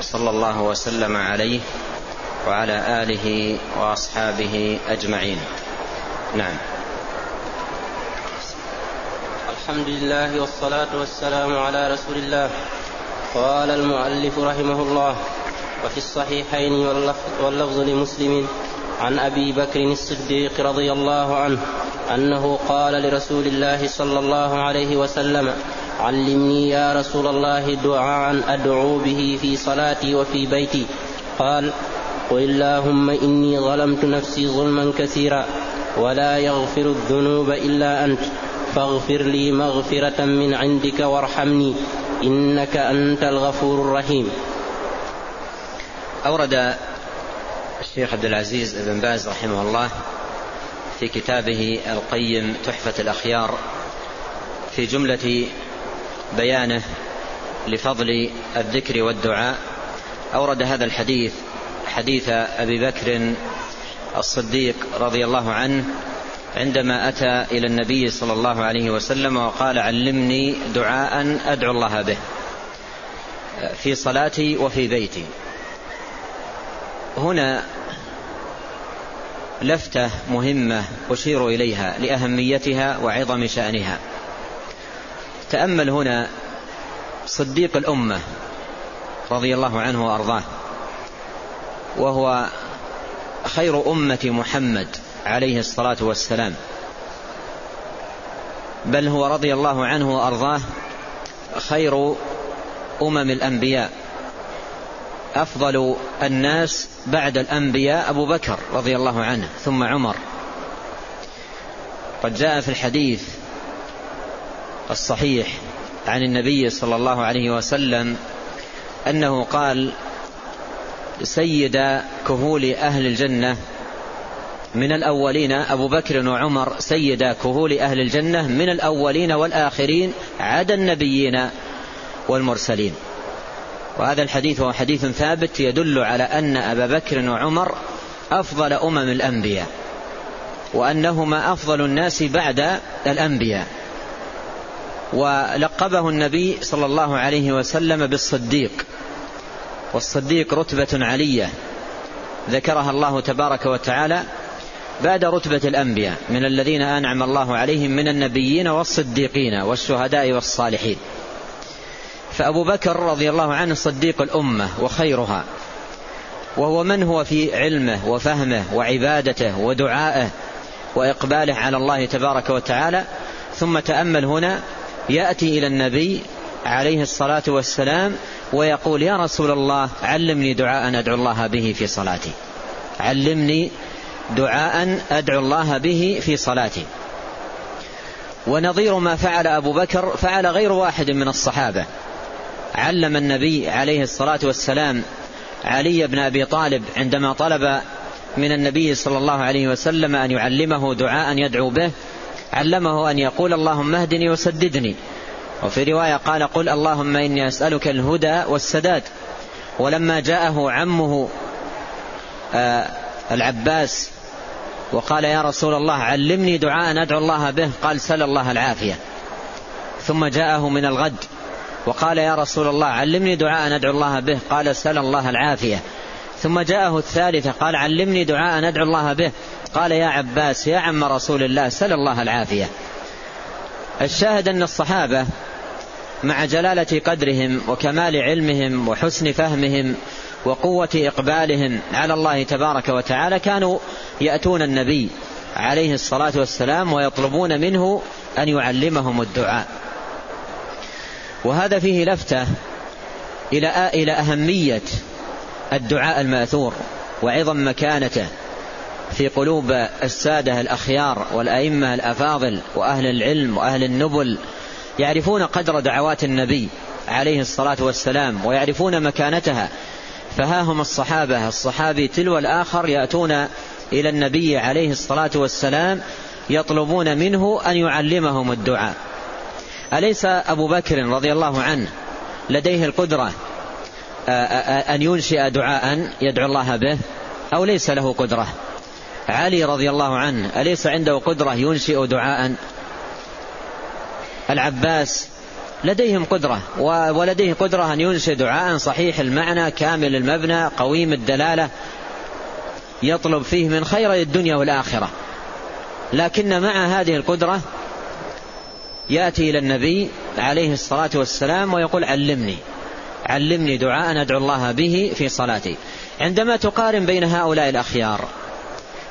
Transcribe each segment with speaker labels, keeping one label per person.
Speaker 1: صلى الله وسلم عليه وعلى آله وأصحابه أجمعين. نعم.
Speaker 2: الحمد لله والصلاة والسلام على رسول الله. قال المؤلف رحمه الله وفي الصحيحين واللفظ لمسلم عن أبي بكر الصديق رضي الله عنه أنه قال لرسول الله صلى الله عليه وسلم علمني يا رسول الله دعاء أدعو به في صلاتي وفي بيتي. قال قل اللهم إني ظلمت نفسي ظلما كثيرا ولا يغفر الذنوب إلا أنت. فاغفر لي مغفرة من عندك وارحمني إنك أنت الغفور الرحيم.
Speaker 1: أورد الشيخ عبد العزيز بن باز رحمه الله في كتابه القيم تحفة الأخيار في جملة بيانه لفضل الذكر والدعاء. أورد هذا الحديث حديث أبي بكر الصديق رضي الله عنه عندما أتى إلى النبي صلى الله عليه وسلم وقال علمني دعاء أدعو الله به في صلاتي وفي بيتي. هنا لفتة مهمة أشير إليها لأهميتها وعظم شأنها. تأمل هنا صديق الأمة رضي الله عنه وأرضاه وهو خير أمة محمد عليه الصلاة والسلام. بل هو رضي الله عنه وأرضاه خير أمم الأنبياء. أفضل الناس بعد الأنبياء أبو بكر رضي الله عنه ثم عمر. قد جاء في الحديث الصحيح عن النبي صلى الله عليه وسلم أنه قال سيد كهول أهل الجنة. من الأولين أبو بكر وعمر سيد كهول أهل الجنة. من الأولين والآخرين عدا النبيين والمرسلين. وهذا الحديث هو حديث ثابت يدل على أن أبا بكر وعمر أفضل أمم الأنبياء وأنهما أفضل الناس بعد الأنبياء. ولقبه النبي صلى الله عليه وسلم بالصديق والصديق رتبة علية ذكرها الله تبارك وتعالى بعد رتبة الأنبياء من الذين أنعم الله عليهم من النبيين والصديقين والشهداء والصالحين. فأبو بكر رضي الله عنه صديق الأمة وخيرها وهو من هو في علمه وفهمه وعبادته ودعائه وإقباله على الله تبارك وتعالى ثم تأمل هنا يأتي إلى النبي عليه الصلاة والسلام ويقول يا رسول الله علمني دعاء أدعو الله به في صلاتي. علمني دعاء أدعو الله به في صلاتي. ونظير ما فعل أبو بكر فعل غير واحد من الصحابة. علم النبي عليه الصلاة والسلام علي بن أبي طالب عندما طلب من النبي صلى الله عليه وسلم أن يعلمه دعاء يدعو به علمه أن يقول اللهم اهدني وسددني. وفي رواية قال قل اللهم إني أسألك الهدى والسداد. ولما جاءه عمه آه العباس وقال يا رسول الله علمني دعاء أدعو الله به قال سل الله العافية. ثم جاءه من الغد وقال يا رسول الله علمني دعاء ندعو الله به قال سل الله العافية. ثم جاءه الثالثة قال علمني دعاء ندعو الله به. قال يا عباس يا عم رسول الله سل الله العافية. الشاهد أن الصحابة مع جلالة قدرهم وكمال علمهم وحسن فهمهم وقوة إقبالهم على الله تبارك وتعالى كانوا يأتون النبي عليه الصلاة والسلام ويطلبون منه أن يعلمهم الدعاء. وهذا فيه لفتة إلى إلى أهمية الدعاء المأثور وعظم مكانته. في قلوب السادة الأخيار والأئمة الأفاضل وأهل العلم وأهل النبل يعرفون قدر دعوات النبي عليه الصلاة والسلام ويعرفون مكانتها. فها هم الصحابة الصحابي تلو الآخر يأتون إلى النبي عليه الصلاة والسلام يطلبون منه أن يعلمهم الدعاء. أليس أبو بكر رضي الله عنه لديه القدرة أن ينشئ دعاء يدعو الله به أو ليس له قدرة؟ علي رضي الله عنه أليس عنده قدرة ينشئ دعاء؟ العباس لديهم قدرة ولديه قدرة أن ينشئ دعاء صحيح المعنى كامل المبنى قويم الدلالة يطلب فيه من خير الدنيا والآخرة. لكن مع هذه القدرة يأتي إلى النبي عليه الصلاة والسلام ويقول علمني علمني دعاء أدعو الله به في صلاتي. عندما تقارن بين هؤلاء الأخيار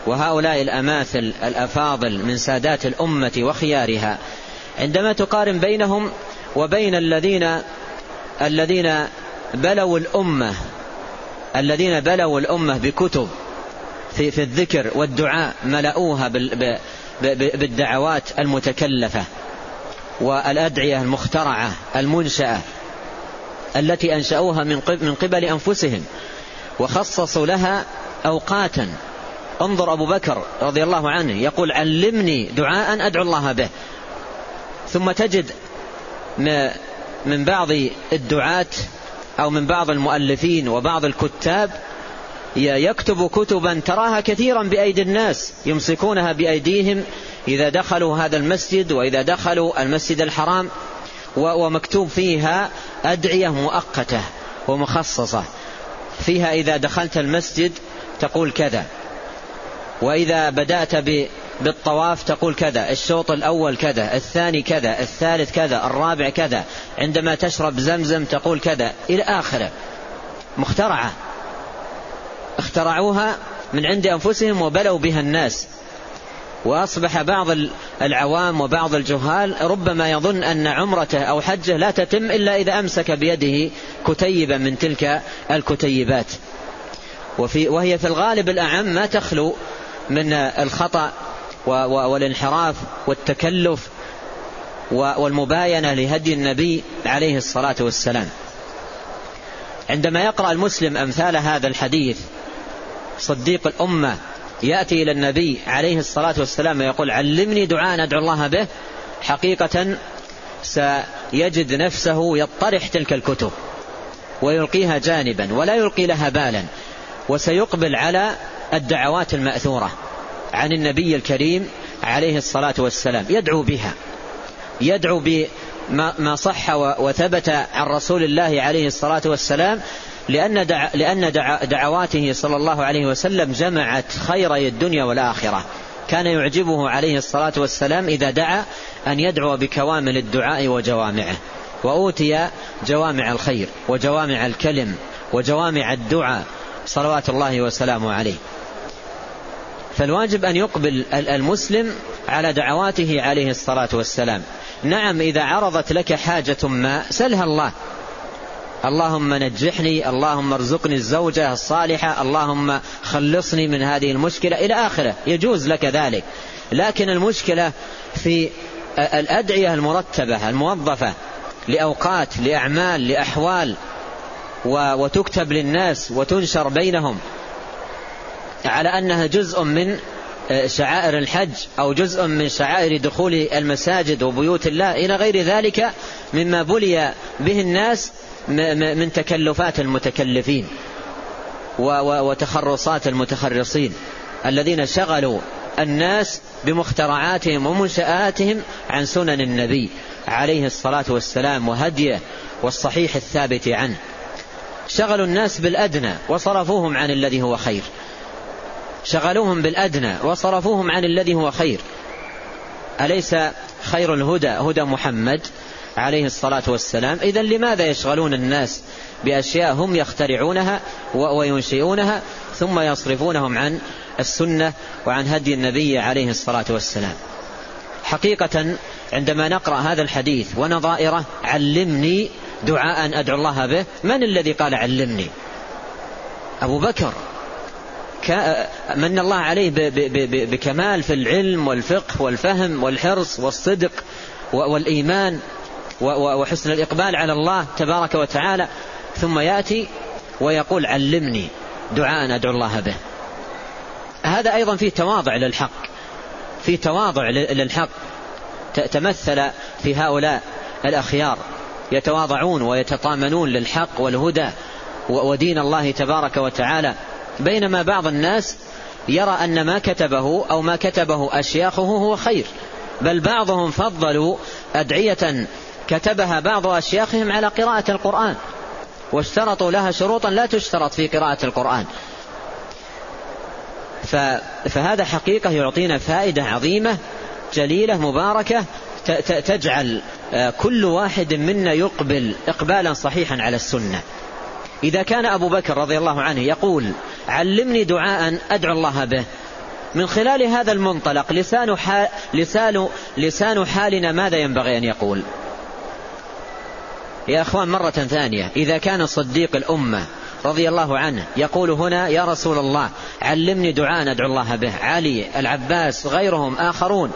Speaker 1: وهؤلاء الأماثل الأفاضل من سادات الأمة وخيارها. عندما تقارن بينهم وبين الذين الذين بلوا الأمة الذين بلوا الأمة بكتب في, في الذكر والدعاء ملؤوها بالدعوات المتكلفة والأدعية المخترعة المنشأة التي أنشأوها من قبل أنفسهم وخصصوا لها أوقاتا. انظر أبو بكر رضي الله عنه يقول علمني دعاء أدعو الله به. ثم تجد من بعض الدعاة أو من بعض المؤلفين وبعض الكتاب يكتب كتبا تراها كثيرا بأيدي الناس يمسكونها بأيديهم إذا دخلوا هذا المسجد وإذا دخلوا المسجد الحرام ومكتوب فيها أدعية مؤقتة ومخصصة. فيها إذا دخلت المسجد تقول كذا وإذا بدأت بالطواف تقول كذا الشوط الأول كذا الثاني كذا الثالث كذا الرابع كذا. عندما تشرب زمزم تقول كذا إلى آخره. مخترعة. اخترعوها من عند أنفسهم وبلوا بها الناس. وأصبح بعض العوام وبعض الجهال ربما يظن أن عمرته أو حجه لا تتم إلا إذا أمسك بيده كتيبا من تلك الكتيبات. وفي وهي في الغالب الأعم ما تخلو من الخطأ والانحراف والتكلف والمباينة لهدي النبي عليه الصلاة والسلام. عندما يقرأ المسلم أمثال هذا الحديث صديق الأمة يأتي إلى النبي عليه الصلاة والسلام ويقول علمني دعاء أدعو الله به حقيقة سيجد نفسه يطرح تلك الكتب ويلقيها جانبا ولا يلقي لها بالا وسيقبل على الدعوات المأثورة عن النبي الكريم عليه الصلاة والسلام. يدعو بها. يدعو بما صح وثبت عن رسول الله عليه الصلاة والسلام لأن, دع لأن دع دعواته صلى الله عليه وسلم جمعت خيري الدنيا والآخرة. كان يعجبه عليه الصلاة والسلام إذا دعا أن يدعو بكوامل الدعاء وجوامعه. وأوتي جوامع الخير وجوامع الكلم وجوامع الدعاء. صلوات الله وسلامه عليه. فالواجب أن يقبل المسلم على دعواته عليه الصلاة والسلام. نعم إذا عرضت لك حاجة ما سلها الله. اللهم نجحني اللهم ارزقني الزوجة الصالحة اللهم خلصني من هذه المشكلة. إلى آخره يجوز لك ذلك. لكن المشكلة في الأدعية المرتبة الموظفة لأوقات لأعمال لأحوال وتكتب للناس وتنشر بينهم. على أنها جزء من شعائر الحج أو جزء من شعائر دخول المساجد وبيوت الله إلى غير ذلك مما بلي به الناس من تكلفات المتكلفين وتخرصات المتخرصين الذين شغلوا الناس بمخترعاتهم ومنشآتهم عن سنن النبي عليه الصلاة والسلام وهديه والصحيح الثابت عنه. شغلوا الناس بالأدنى وصرفوهم عن الذي هو خير. شغلوهم بالأدنى وصرفوهم عن الذي هو خير. أليس خير الهدى؟ هدى محمد عليه الصلاة والسلام. إذا لماذا يشغلون الناس بأشياء هم يخترعونها وينشئونها ثم يصرفونهم عن السنة وعن هدي النبي عليه الصلاة والسلام؟ حقيقة عندما نقرأ هذا الحديث ونظائره علمني دعاء أدعو الله به. من الذي قال علمني؟ أبو بكر. من الله عليه بكمال في العلم والفقه والفهم والحرص والصدق والإيمان وحسن الإقبال على الله تبارك وتعالى ثم يأتي ويقول علمني دعاء أدعو الله به. هذا أيضا فيه تواضع للحق في تواضع للحق. تمثل في هؤلاء الأخيار يتواضعون ويتطامنون للحق والهدى ودين الله تبارك وتعالى. بينما بعض الناس يرى أن ما كتبه أو ما كتبه أشياخه هو خير بل بعضهم فضلوا أدعية كتبها بعض أشياخهم على قراءة القرآن واشترطوا لها شروطا لا تشترط في قراءة القرآن. فهذا حقيقة يعطينا فائدة عظيمة جليلة مباركة تجعل آه، كل واحد منا يقبل إقبالا صحيحا على السنة. إذا كان أبو بكر رضي الله عنه يقول علمني دعاء أدعو الله به. من خلال هذا المنطلق لسان, حال لسان, لسان حالنا ماذا ينبغي أن يقول؟ يا أخوان مرة ثانية إذا كان صديق الأمة رضي الله عنه يقول هنا يا رسول الله علمني دعاء أدعو الله به. علي العباس غيرهم آخرون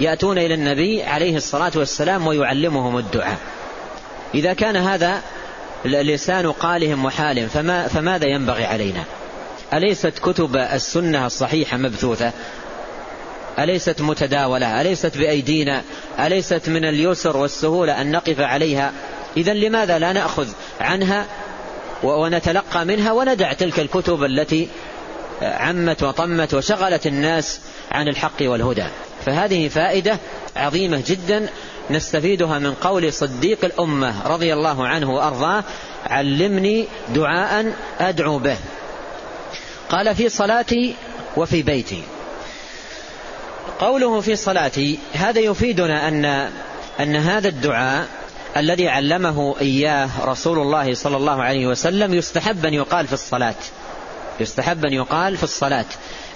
Speaker 1: يأتون إلى النبي عليه الصلاة والسلام ويعلمهم الدعاء. إذا كان هذا لسان قالهم وحالهم فما فماذا ينبغي علينا؟ أليست كتب السنة الصحيحة مبثوثة؟ أليست متداولة؟ أليست بأيدينا؟ أليست من اليسر والسهولة أن نقف عليها؟ إذا لماذا لا نأخذ عنها ونتلقى منها وندع تلك الكتب التي عمت وطمت وشغلت الناس عن الحق والهدى؟ فهذه فائدة عظيمة جدا نستفيدها من قول صديق الأمة رضي الله عنه وأرضاه علمني دعاء أدعو به. قال في صلاتي وفي بيتي. قوله في صلاتي هذا يفيدنا أن أن هذا الدعاء الذي علمه إياه رسول الله صلى الله عليه وسلم يستحب أن يقال في الصلاة. يستحب أن يقال في الصلاة.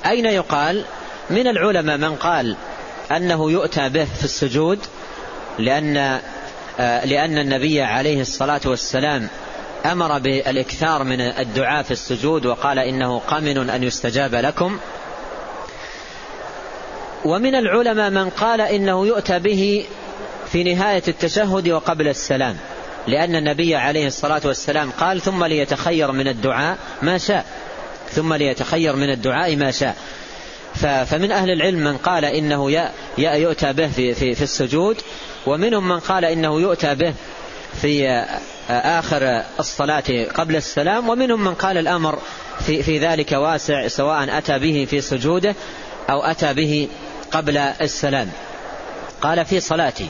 Speaker 1: أين يقال؟ من العلماء من قال أنه يؤتى به في السجود لأن آه، لأن النبي عليه الصلاة والسلام أمر بالإكثار من الدعاء في السجود وقال إنه قمن أن يستجاب لكم. ومن العلماء من قال إنه يؤتى به في نهاية التشهد وقبل السلام لأن النبي عليه الصلاة والسلام قال ثم ليتخير من الدعاء ما شاء ثم ليتخير من الدعاء ما شاء. فمن أهل العلم من قال إنه يؤتى به في, في, في السجود ومنهم من قال إنه يؤتى به في آخر الصلاة قبل السلام ومنهم من قال الأمر في, في ذلك واسع سواء أتى به في سجوده أو أتى به قبل السلام. قال في صلاتي.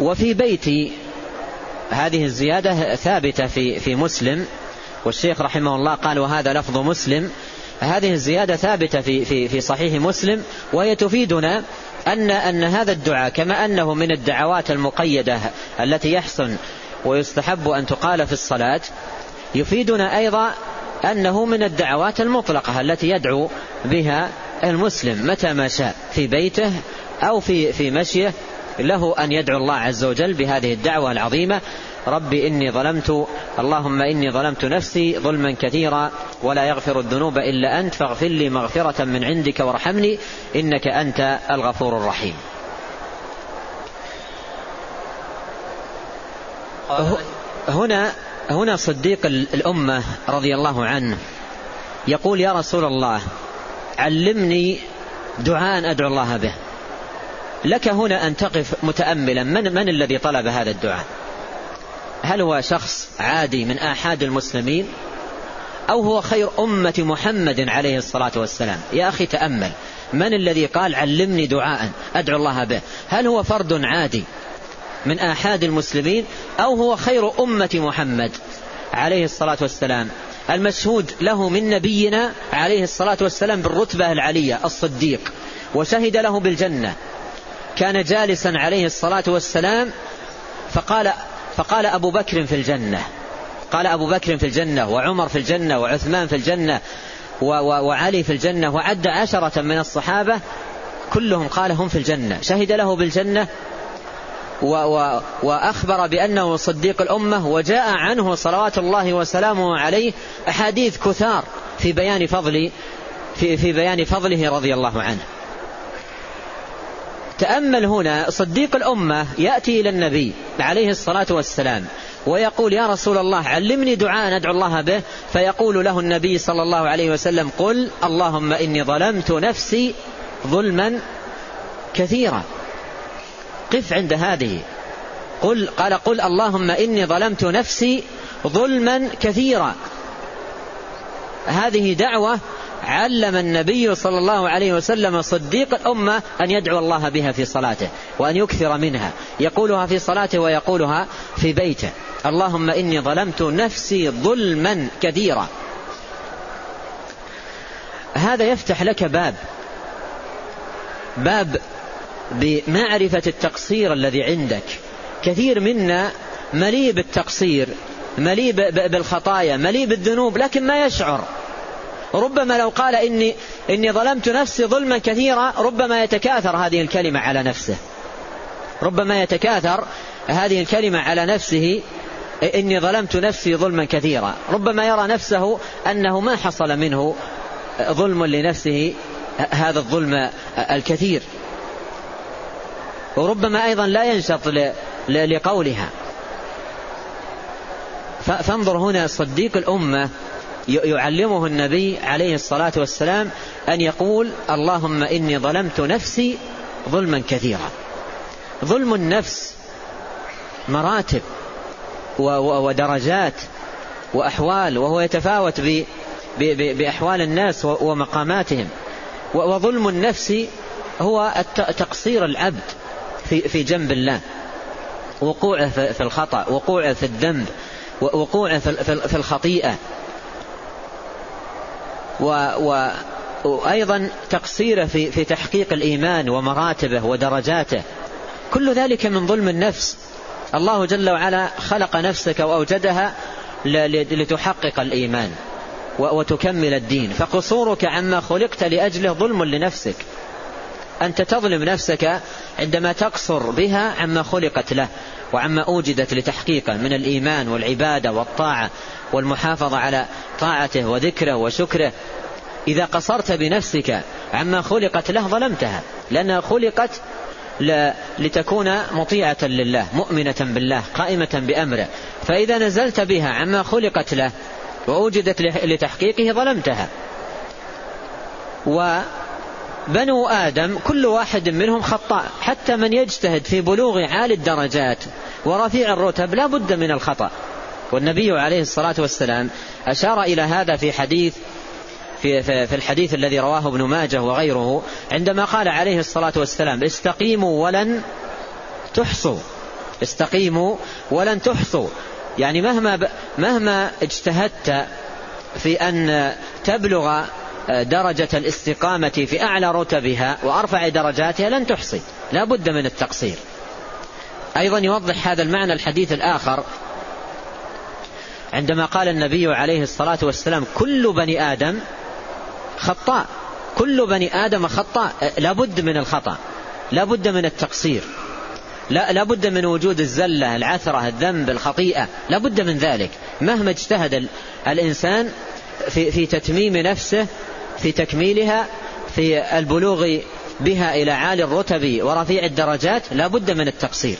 Speaker 1: وفي بيتي هذه الزيادة ثابتة في, في مسلم والشيخ رحمه الله قال وهذا لفظ مسلم هذه الزيادة ثابتة في, في, في صحيح مسلم وهي تفيدنا أن, أن هذا الدعاء كما أنه من الدعوات المقيدة التي يحسن ويستحب أن تقال في الصلاة يفيدنا أيضا أنه من الدعوات المطلقة التي يدعو بها المسلم متى ما شاء في بيته أو في, في مشيه له أن يدعو الله عز وجل بهذه الدعوة العظيمة ربي إني ظلمت اللهم إني ظلمت نفسي ظلما كثيرا ولا يغفر الذنوب إلا أنت فاغفر لي مغفرة من عندك وارحمني إنك أنت الغفور الرحيم. هنا هنا صديق الأمة رضي الله عنه يقول يا رسول الله علمني دعاء أدعو الله به. لك هنا أن تقف متأملا من, من الذي طلب هذا الدعاء؟ هل هو شخص عادي من آحاد المسلمين أو هو خير أمة محمد عليه الصلاة والسلام. يا أخي تأمل. من الذي قال علمني دعاء أدعو الله به؟ هل هو فرد عادي من آحاد المسلمين أو هو خير أمة محمد عليه الصلاة والسلام؟ المشهود له من نبينا عليه الصلاة والسلام بالرتبة العلية الصديق وشهد له بالجنة. كان جالسا عليه الصلاة والسلام فقال فقال أبو بكر في الجنة. قال أبو بكر في الجنة وعمر في الجنة وعثمان في الجنة وعلي في الجنة وعد عشرة من الصحابة كلهم قال هم في الجنة. شهد له بالجنة وأخبر بأنه صديق الأمة وجاء عنه صلوات الله وسلامه عليه أحاديث كثار في بيان فضل في, في بيان فضله رضي الله عنه. تأمل هنا صديق الأمة يأتي إلى النبي عليه الصلاة والسلام ويقول يا رسول الله علمني دعاء ندعو الله به. فيقول له النبي صلى الله عليه وسلم قل اللهم إني ظلمت نفسي ظلما كثيرا. قف عند هذه. قل قال قل اللهم إني ظلمت نفسي ظلما كثيرا. هذه دعوة علم النبي صلى الله عليه وسلم صديق الأمة أن يدعو الله بها في صلاته وأن يكثر منها. يقولها في صلاته ويقولها في بيته. اللهم إني ظلمت نفسي ظلما كثيرا هذا يفتح لك باب. باب بمعرفة التقصير الذي عندك. كثير منا مليء بالتقصير مليء بالخطايا مليء بالذنوب لكن ما يشعر. ربما لو قال إني, إني ظلمت نفسي ظلما كثيرا ربما يتكاثر هذه الكلمة على نفسه. ربما يتكاثر هذه الكلمة على نفسه إني ظلمت نفسي ظلما كثيرا. ربما يرى نفسه أنه ما حصل منه ظلم لنفسه هذا الظلم الكثير. وربما أيضا لا ينشط لقولها. فانظر هنا صديق الأمة يعلمه النبي عليه الصلاة والسلام أن يقول اللهم إني ظلمت نفسي ظلما كثيرا. ظلم النفس مراتب. ودرجات وأحوال وهو يتفاوت بأحوال الناس ومقاماتهم. وظلم النفس هو تقصير العبد في جنب الله. وقوعه في الخطأ وقوعه في الذنب وقوعه في الخطيئة. وأيضا تقصيره في, في تحقيق الإيمان ومراتبه ودرجاته. كل ذلك من ظلم النفس. الله جل وعلا خلق نفسك وأوجدها لتحقق الإيمان وتكمل الدين. فقصورك عما خلقت لأجله ظلم لنفسك. أنت تظلم نفسك عندما تقصر بها عما خلقت له وعما أوجدت لتحقيقه من الإيمان والعبادة والطاعة والمحافظة على طاعته وذكره وشكره. إذا قصرت بنفسك عما خلقت له ظلمتها. لأنها خلقت لتكون مطيعة لله مؤمنة بالله قائمة بأمره. فإذا نزلت بها عما خلقت له ووجدت لتحقيقه ظلمتها. وبنو آدم كل واحد منهم خطاء حتى من يجتهد في بلوغ عالي الدرجات ورفيع الرتب لا بد من الخطأ. والنبي عليه الصلاة والسلام أشار إلى هذا في حديث في, في الحديث الذي رواه ابن ماجه وغيره عندما قال عليه الصلاة والسلام استقيموا ولن تحصوا. استقيموا ولن تحصوا. يعني مهما مهما اجتهدت في أن تبلغ درجة الاستقامة في أعلى رتبها وأرفع درجاتها لن تحصي. لا بد من التقصير. أيضا يوضح هذا المعنى الحديث الآخر. عندما قال النبي عليه الصلاة والسلام كل بني آدم خطاء كل بني آدم خطاء لا بد من الخطأ. لا بد من التقصير. لا, لا بد من وجود الزلة العثرة الذنب الخطيئة. لا بد من ذلك. مهما اجتهد الإنسان في, في تتميم نفسه في تكميلها في البلوغ بها إلى عالي الرتب ورفيع الدرجات لا بد من التقصير.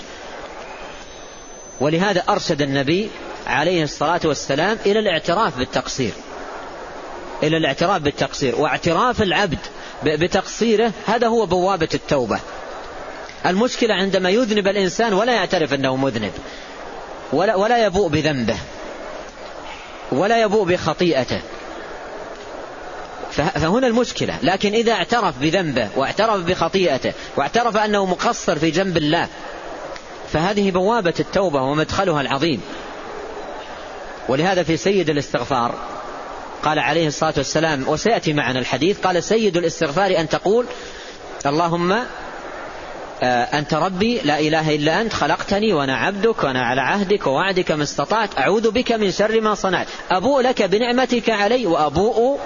Speaker 1: ولهذا أرشد النبي عليه الصلاة والسلام إلى الاعتراف بالتقصير. إلى الاعتراف بالتقصير واعتراف العبد بتقصيره هذا هو بوابة التوبة. المشكلة عندما يذنب الإنسان ولا يعترف أنه مذنب ولا, ولا يبوء بذنبه ولا يبوء بخطيئته. فهنا المشكلة. لكن إذا اعترف بذنبه واعترف بخطيئته واعترف أنه مقصر في جنب الله فهذه بوابة التوبة ومدخلها العظيم. ولهذا في سيد الاستغفار قال عليه الصلاة والسلام وسيأتي معنا الحديث. قال سيد الاستغفار أن تقول اللهم آه، أنت ربي لا إله إلا أنت خلقتني وأنا عبدك وأنا على عهدك ووعدك ما استطعت أعوذ بك من شر ما صنعت. أبوء لك بنعمتك علي وأبوء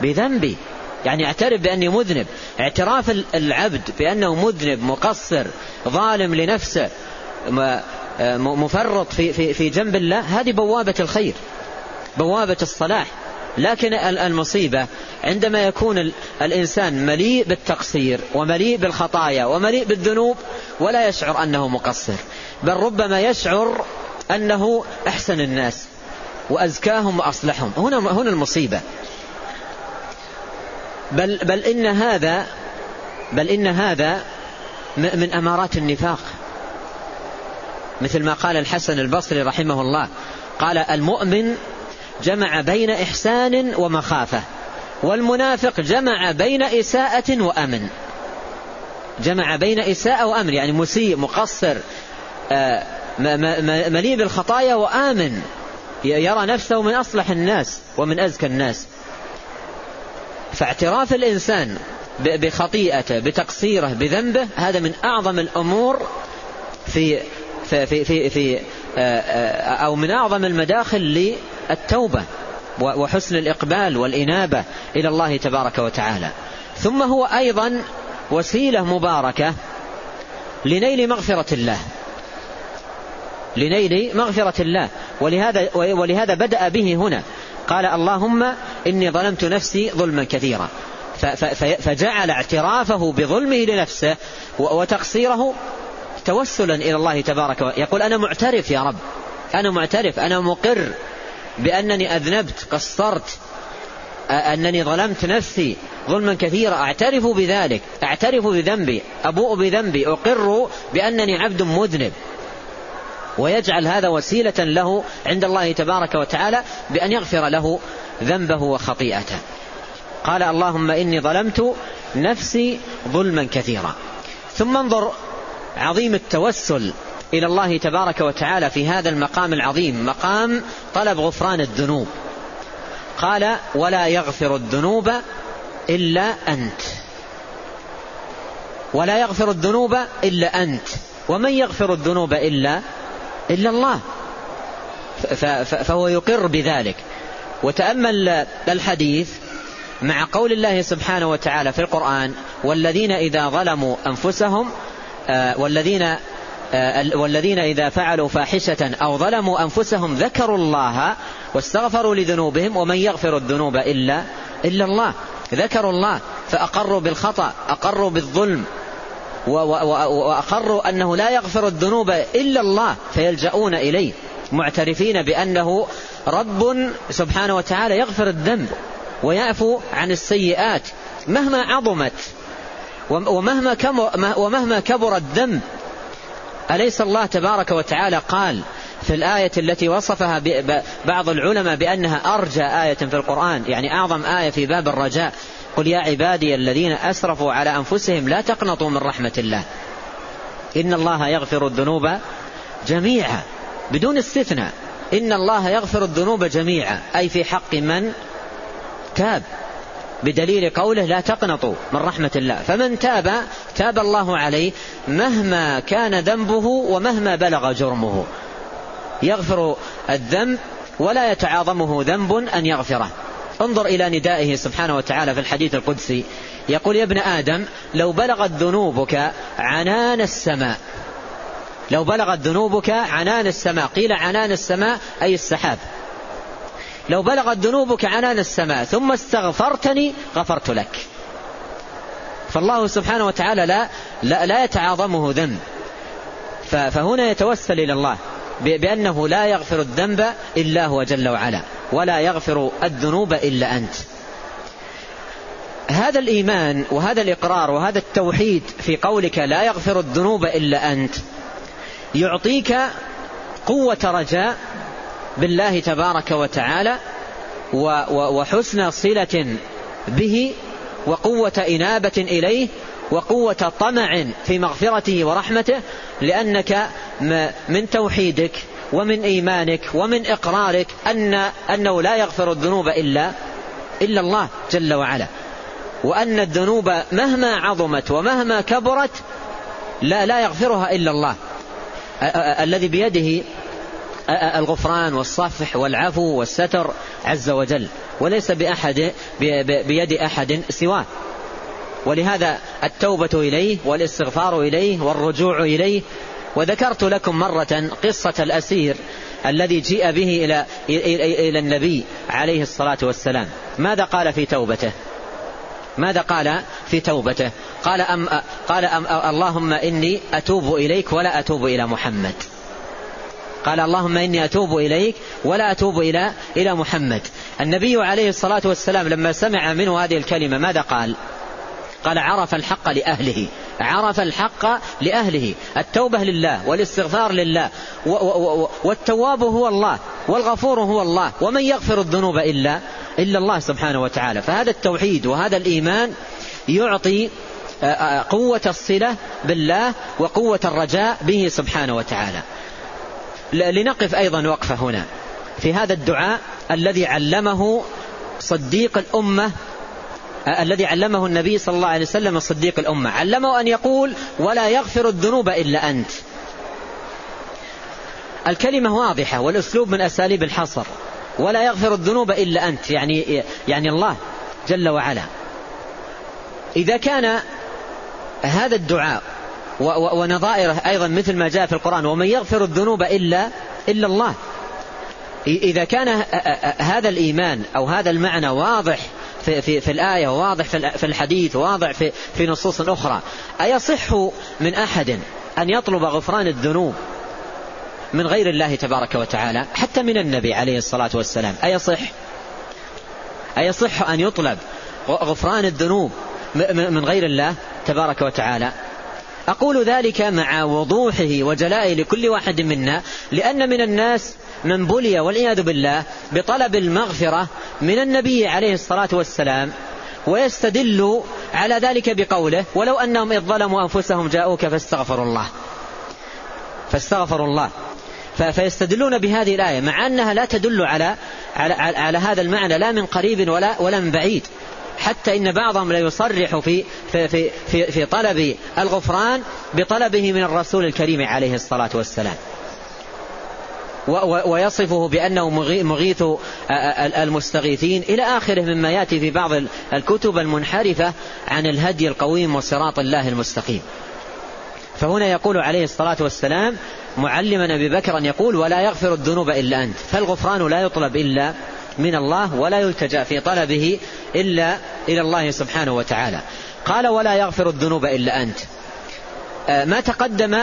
Speaker 1: بذنبي. يعني اعترف بأني مذنب. اعتراف العبد بأنه مذنب مقصر ظالم لنفسه آه، مفرط في, في, في جنب الله هذه بوابة الخير بوابة الصلاح. لكن المصيبة عندما يكون الإنسان مليء بالتقصير ومليء بالخطايا ومليء بالذنوب ولا يشعر أنه مقصر بل ربما يشعر أنه أحسن الناس وأزكاهم وأصلحهم. هنا هنا المصيبة. بل بل إن هذا بل إن هذا من أمارات النفاق. مثل ما قال الحسن البصري رحمه الله قال المؤمن جمع بين إحسان ومخافة والمنافق جمع بين إساءة وأمن. جمع بين إساءة وأمن يعني مسيء مقصر آه، مليء بالخطايا وآمن. يرى نفسه من أصلح الناس ومن أزكى الناس. فاعتراف الإنسان بخطيئته بتقصيره بذنبه هذا من أعظم الأمور في في في في, آه، آه، أو من أعظم المداخل للتوبة وحسن الإقبال والإنابة إلى الله تبارك وتعالى. ثم هو أيضا وسيلة مباركة لنيل مغفرة الله. لنيل مغفرة الله. ولهذا, ولهذا بدأ به هنا. قال اللهم إني ظلمت نفسي ظلما كثيرا. فجعل اعترافه بظلمه لنفسه وتقصيره توسلا إلى الله تبارك يقول أنا معترف يا رب. أنا معترف. أنا مقر. بأنني أذنبت قصرت أنني ظلمت نفسي ظلما كثيرا. أعترف بذلك أعترف بذنبي أبوء بذنبي أقر بأنني عبد مذنب. ويجعل هذا وسيلة له عند الله تبارك وتعالى بأن يغفر له ذنبه وخطيئته. قال اللهم إني ظلمت نفسي ظلما كثيرا. ثم انظر عظيم التوسل إلى الله تبارك وتعالى في هذا المقام العظيم مقام طلب غفران الذنوب. قال ولا يغفر الذنوب إلا أنت. ولا يغفر الذنوب إلا أنت. ومن يغفر الذنوب إلا إلا الله. فهو يقر بذلك. وتأمل الحديث مع قول الله سبحانه وتعالى في القرآن والذين إذا ظلموا أنفسهم آه، والذين والذين إذا فعلوا فاحشة أو ظلموا أنفسهم ذكروا الله واستغفروا لذنوبهم ومن يغفر الذنوب إلا إلا الله. ذكروا الله فأقروا بالخطأ أقروا بالظلم وأقروا أنه لا يغفر الذنوب إلا الله فيلجؤون إليه معترفين بأنه رب سبحانه وتعالى يغفر الذنب ويعفو عن السيئات مهما عظمت ومهما ومهما كبر الذنب. أليس الله تبارك وتعالى قال في الآية التي وصفها بعض العلماء بأنها أرجى آية في القرآن يعني أعظم آية في باب الرجاء. قل يا عبادي الذين أسرفوا على أنفسهم لا تقنطوا من رحمة الله. إن الله يغفر الذنوب جميعا بدون استثناء. إن الله يغفر الذنوب جميعا أي في حق من تاب. بدليل قوله لا تقنطوا من رحمة الله. فمن تاب تاب الله عليه مهما كان ذنبه ومهما بلغ جرمه. يغفر الذنب ولا يتعاظمه ذنب أن يغفره. انظر إلى ندائه سبحانه وتعالى في الحديث القدسي. يقول يا ابن آدم لو بلغت ذنوبك عنان السماء. لو بلغت ذنوبك عنان السماء. قيل عنان السماء أي السحاب. لو بلغت ذنوبك عنان السماء ثم استغفرتني غفرت لك. فالله سبحانه وتعالى لا, لا, لا يتعاظمه ذنب. فهنا يتوسل إلى الله بأنه لا يغفر الذنب إلا هو جل وعلا ولا يغفر الذنوب إلا أنت. هذا الإيمان وهذا الإقرار وهذا التوحيد في قولك لا يغفر الذنوب إلا أنت يعطيك قوة رجاء بالله تبارك وتعالى وحسن صلة به وقوة إنابة إليه وقوة طمع في مغفرته ورحمته لأنك من توحيدك ومن إيمانك ومن إقرارك أن أنه لا يغفر الذنوب إلا إلا الله جل وعلا. وأن الذنوب مهما عظمت ومهما كبرت لا لا يغفرها إلا الله. الذي بيده الغفران والصفح والعفو والستر عز وجل وليس بأحد بيد أحد سواه. ولهذا التوبة إليه والإستغفار إليه والرجوع إليه. وذكرت لكم مرة قصة الأسير الذي جيء به إلى, إلى النبي عليه الصلاة والسلام. ماذا قال في توبته؟ ماذا قال في توبته؟ قال, أم قال أم اللهم إني أتوب إليك ولا أتوب إلى محمد. قال اللهم إني أتوب إليك ولا أتوب إلى إلى محمد. النبي عليه الصلاة والسلام لما سمع منه هذه الكلمة ماذا قال؟ قال عرف الحق لأهله. عرف الحق لأهله. التوبة لله والاستغفار لله. والتواب هو الله والغفور هو الله. ومن يغفر الذنوب إلا إلا الله سبحانه وتعالى. فهذا التوحيد وهذا الإيمان يعطي قوة الصلة بالله وقوة الرجاء به سبحانه وتعالى. لنقف أيضا وقفة هنا. في هذا الدعاء الذي علمه صديق الأمة الذي علمه النبي صلى الله عليه وسلم صديق الأمة. علمه أن يقول ولا يغفر الذنوب إلا أنت. الكلمة واضحة والأسلوب من أساليب الحصر. ولا يغفر الذنوب إلا أنت. يعني, يعني الله جل وعلا. إذا كان هذا الدعاء ونظائره أيضا مثل ما جاء في القرآن. ومن يغفر الذنوب إلا إلا الله. إذا كان هذا الإيمان أو هذا المعنى واضح في, في, في الآية واضح في الحديث واضح في, في نصوص أخرى أيصح من أحد أن يطلب غفران الذنوب من غير الله تبارك وتعالى؟ حتى من النبي عليه الصلاة والسلام. أيصح؟ أيصح أن يطلب غفران الذنوب من غير الله تبارك وتعالى؟ أقول ذلك مع وضوحه وجلائه لكل واحد منا لأن من الناس من بلي والعياذ بالله بطلب المغفرة من النبي عليه الصلاة والسلام ويستدل على ذلك بقوله ولو أنهم إذ ظلموا أنفسهم جاءوك فاستغفروا الله فاستغفروا الله. فيستدلون بهذه الآية مع أنها لا تدل على على, على هذا المعنى لا من قريب ولا ولا من بعيد. حتى إن بعضهم لا يصرح في في في في, في طلب الغفران بطلبه من الرسول الكريم عليه الصلاة والسلام. ويصفه بأنه مغيث المستغيثين إلى آخره مما يأتي في بعض الكتب المنحرفة عن الهدي القويم وصراط الله المستقيم. فهنا يقول عليه الصلاة والسلام معلما أبي بكر أن يقول ولا يغفر الذنوب إلا أنت فالغفران لا يطلب إلا من الله ولا يلتجأ في طلبه إلا إلى الله سبحانه وتعالى. قال ولا يغفر الذنوب إلا أنت. ما تقدم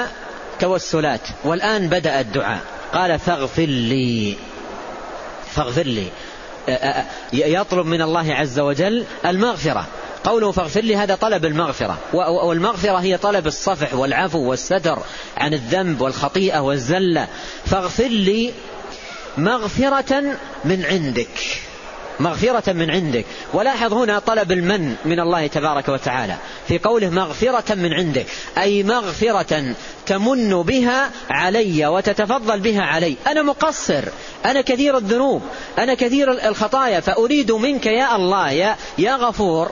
Speaker 1: توسلات والآن بدأ الدعاء. قال فاغفر لي. فاغفر لي. يطلب من الله عز وجل المغفرة. قوله فاغفر لي هذا طلب المغفرة. والمغفرة هي طلب الصفح والعفو والستر عن الذنب والخطيئة والزلة. فاغفر لي مغفرة من عندك. مغفرة من عندك. ولاحظ هنا طلب المن من الله تبارك وتعالى. في قوله مغفرة من عندك. أي مغفرة تمن بها علي وتتفضل بها علي. أنا مقصر. أنا كثير الذنوب. أنا كثير الخطايا. فأريد منك يا الله يا, يا غفور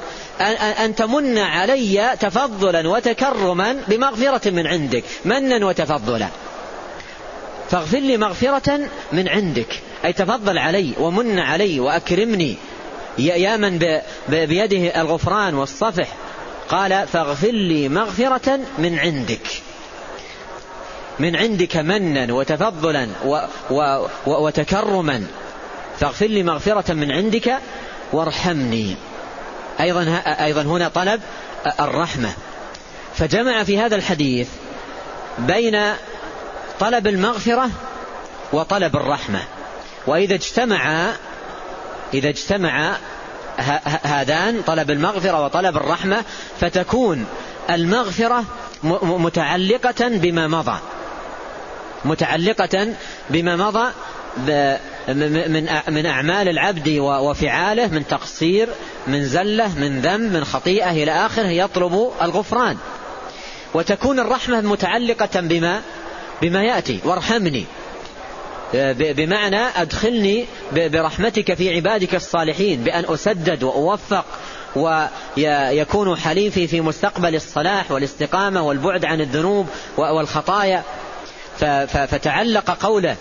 Speaker 1: أن تمن علي تفضلا وتكرما بمغفرة من عندك. منا وتفضلا. فاغفر لي مغفرة من عندك. أي تفضل علي ومن علي وأكرمني. يا من بيده الغفران والصفح. قال فاغفر لي مغفرة من عندك. من عندك منا وتفضلا وتكرما. فاغفر لي مغفرة من عندك وارحمني. أيضا, أيضا هنا طلب الرحمة. فجمع في هذا الحديث بين طلب المغفرة وطلب الرحمة. وإذا اجتمع إذا اجتمع هذان طلب المغفرة وطلب الرحمة فتكون المغفرة متعلقة بما مضى. متعلقة بما مضى من من أعمال العبد وفعاله من تقصير من زلة من ذنب من خطيئة إلى آخره يطلب الغفران. وتكون الرحمة متعلقة بما بما يأتي وارحمني. بمعنى أدخلني برحمتك في عبادك الصالحين بأن أسدد وأوفق ويكون حليفي في مستقبل الصلاح والاستقامة والبعد عن الذنوب والخطايا. فتعلق قوله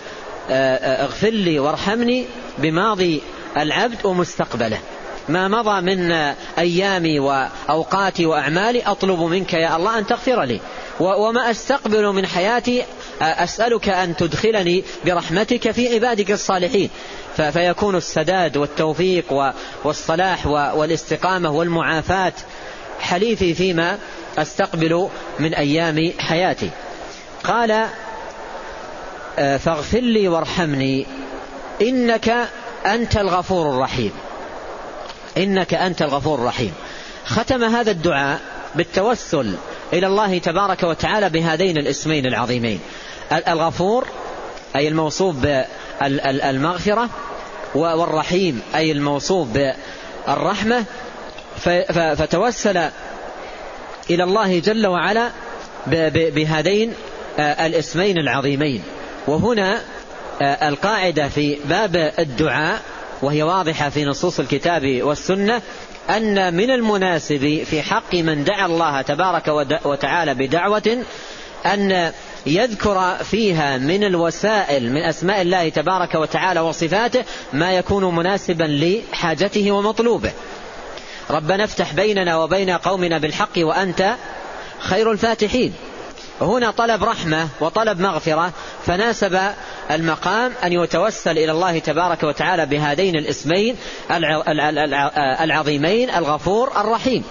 Speaker 1: اغفر لي وارحمني بماضي العبد ومستقبله. ما مضى من أيامي وأوقاتي وأعمالي أطلب منك يا الله أن تغفر لي. وما أستقبل من حياتي أسألك أن تدخلني برحمتك في عبادك الصالحين. فيكون السداد والتوفيق والصلاح والاستقامة والمعافاة حليفي فيما أستقبل من أيام حياتي. قال فاغفر لي وارحمني إنك أنت الغفور الرحيم. إنك أنت الغفور الرحيم. ختم هذا الدعاء بالتوسل إلى الله تبارك وتعالى بهذين الاسمين العظيمين. الغفور أي الموصوف بالمغفرة والرحيم أي الموصوف بالرحمة. فتوسل إلى الله جل وعلا بهذين آه، الاسمين العظيمين. وهنا آه، القاعدة في باب الدعاء وهي واضحة في نصوص الكتاب والسنة. أن من المناسب في حق من دعا الله تبارك وتعالى بدعوة أن يذكر فيها من الوسائل من أسماء الله تبارك وتعالى وصفاته ما يكون مناسبا لحاجته ومطلوبه. ربنا افتح بيننا وبين قومنا بالحق وأنت خير الفاتحين. هنا طلب رحمة وطلب مغفرة فناسب المقام أن يتوسل إلى الله تبارك وتعالى بهذين الاسمين العظيمين الغفور الرحيم.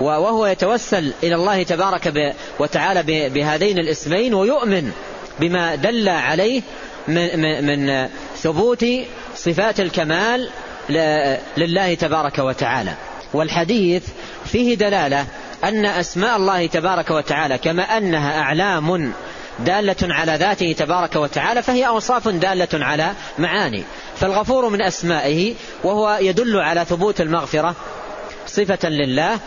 Speaker 1: وهو يتوسل إلى الله تبارك وتعالى بهذين الاسمين ويؤمن بما دل عليه من, ثبوت صفات الكمال لله تبارك وتعالى. والحديث فيه دلالة أن أسماء الله تبارك وتعالى كما أنها أعلام دالة على ذاته تبارك وتعالى فهي أوصاف دالة على معاني. فالغفور من أسمائه وهو يدل على ثبوت المغفرة صفة لله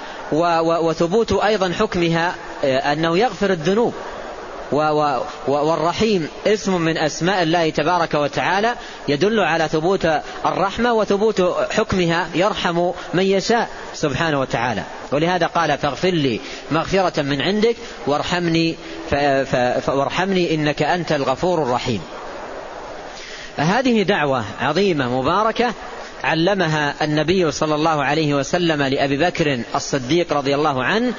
Speaker 1: وثبوت أيضا حكمها أنه يغفر الذنوب. والرحيم اسم من أسماء الله تبارك وتعالى يدل على ثبوت الرحمة وثبوت حكمها يرحم من يشاء سبحانه وتعالى. ولهذا قال فاغفر لي مغفرة من عندك وارحمني وارحمني إنك أنت الغفور الرحيم. هذه دعوة عظيمة مباركة علمها النبي صلى الله عليه وسلم لأبي بكر الصديق رضي الله عنه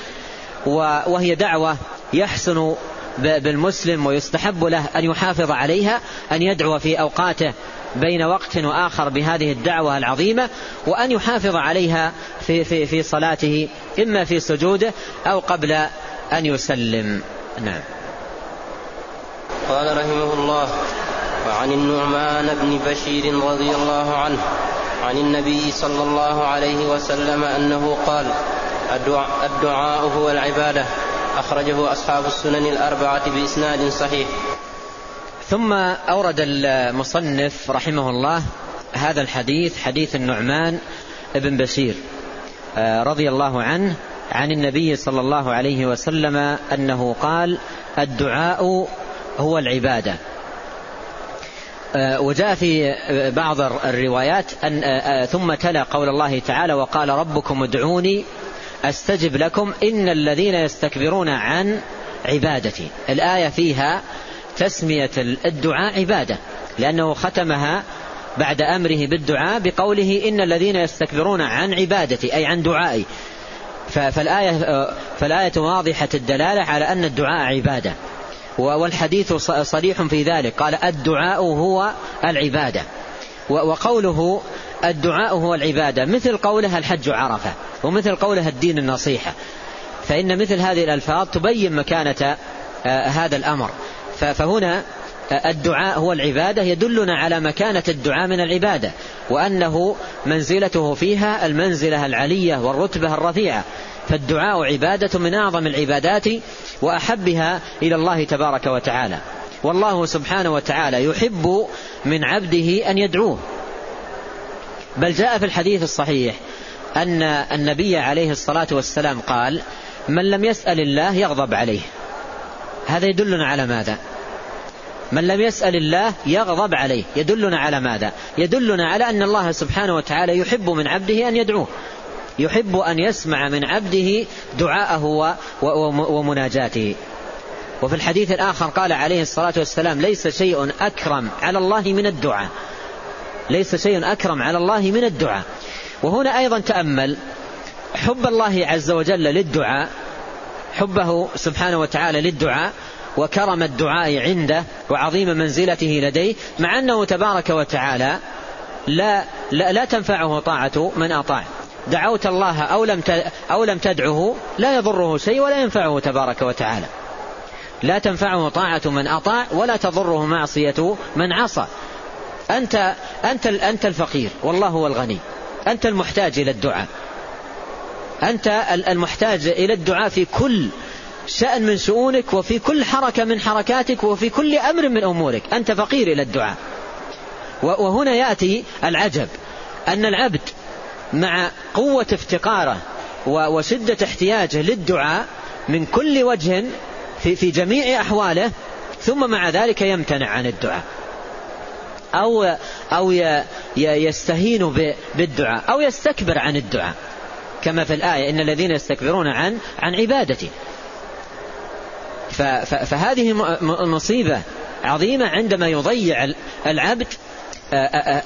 Speaker 1: وهي دعوة يحسن بالمسلم ويستحب له أن يحافظ عليها أن يدعو في أوقاته بين وقت وآخر بهذه الدعوة العظيمة وأن يحافظ عليها في, في, في صلاته إما في سجوده أو قبل أن يسلم. نعم.
Speaker 2: قال رحمه الله وعن النعمان بن بشير رضي الله عنه عن النبي صلى الله عليه وسلم أنه قال الدعاء, هو العبادة أخرجه أصحاب السنن الأربعة بإسناد صحيح.
Speaker 1: ثم أورد المصنف رحمه الله هذا الحديث حديث النعمان بن بشير آه، رضي الله عنه عن النبي صلى الله عليه وسلم أنه قال الدعاء هو العبادة. آه، وجاء في بعض الروايات أن آه، ثم تلا قول الله تعالى وقال ربكم ادعوني أستجب لكم إن الذين يستكبرون عن عبادتي. الآية فيها تسمية الدعاء عبادة لأنه ختمها بعد أمره بالدعاء بقوله إن الذين يستكبرون عن عبادتي أي عن دعائي. فالآية فالآية واضحة الدلالة على أن الدعاء عبادة. والحديث صريح في ذلك قال الدعاء هو العبادة. وقوله الدعاء هو العبادة مثل قولها الحج عرفة ومثل قولها الدين النصيحة. فإن مثل هذه الألفاظ تبين مكانة آه، هذا الأمر. فهنا آه، الدعاء هو العبادة يدلنا على مكانة الدعاء من العبادة وأنه منزلته فيها المنزلة العلية والرتبة الرفيعة. فالدعاء عبادة من أعظم العبادات وأحبها إلى الله تبارك وتعالى. والله سبحانه وتعالى يحب من عبده أن يدعوه. بل جاء في الحديث الصحيح أن النبي عليه الصلاة والسلام قال من لم يسأل الله يغضب عليه. هذا يدلنا على ماذا؟ من لم يسأل الله يغضب عليه. يدلنا على ماذا؟ يدلنا على أن الله سبحانه وتعالى يحب من عبده أن يدعوه. يحب أن يسمع من عبده دعاءه ومناجاته. وفي الحديث الآخر قال عليه الصلاة والسلام ليس شيء أكرم على الله من الدعاء. ليس شيء أكرم على الله من الدعاء. وهنا أيضا تأمل حب الله عز وجل للدعاء حبه سبحانه وتعالى للدعاء وكرم الدعاء عنده وعظيم منزلته لديه مع أنه تبارك وتعالى لا, لا, لا تنفعه طاعة من أطاع. دعوت الله أو لم, أو لم تدعه لا يضره شيء ولا ينفعه تبارك وتعالى. لا تنفعه طاعة من أطاع ولا تضره معصية من عصى. أنت, أنت, أنت الفقير. والله هو الغني. أنت المحتاج إلى الدعاء. أنت المحتاج إلى الدعاء في كل شأن من شؤونك وفي كل حركة من حركاتك وفي كل أمر من أمورك. أنت فقير إلى الدعاء. وهنا يأتي العجب. أن العبد مع قوة افتقاره وشدة احتياجه للدعاء من كل وجه في, جميع أحواله ثم مع ذلك يمتنع عن الدعاء. أو, أو يستهين بالدعاء أو يستكبر عن الدعاء. كما في الآية إن الذين يستكبرون عن عن عبادتي. فهذه مصيبة عظيمة عندما يضيع العبد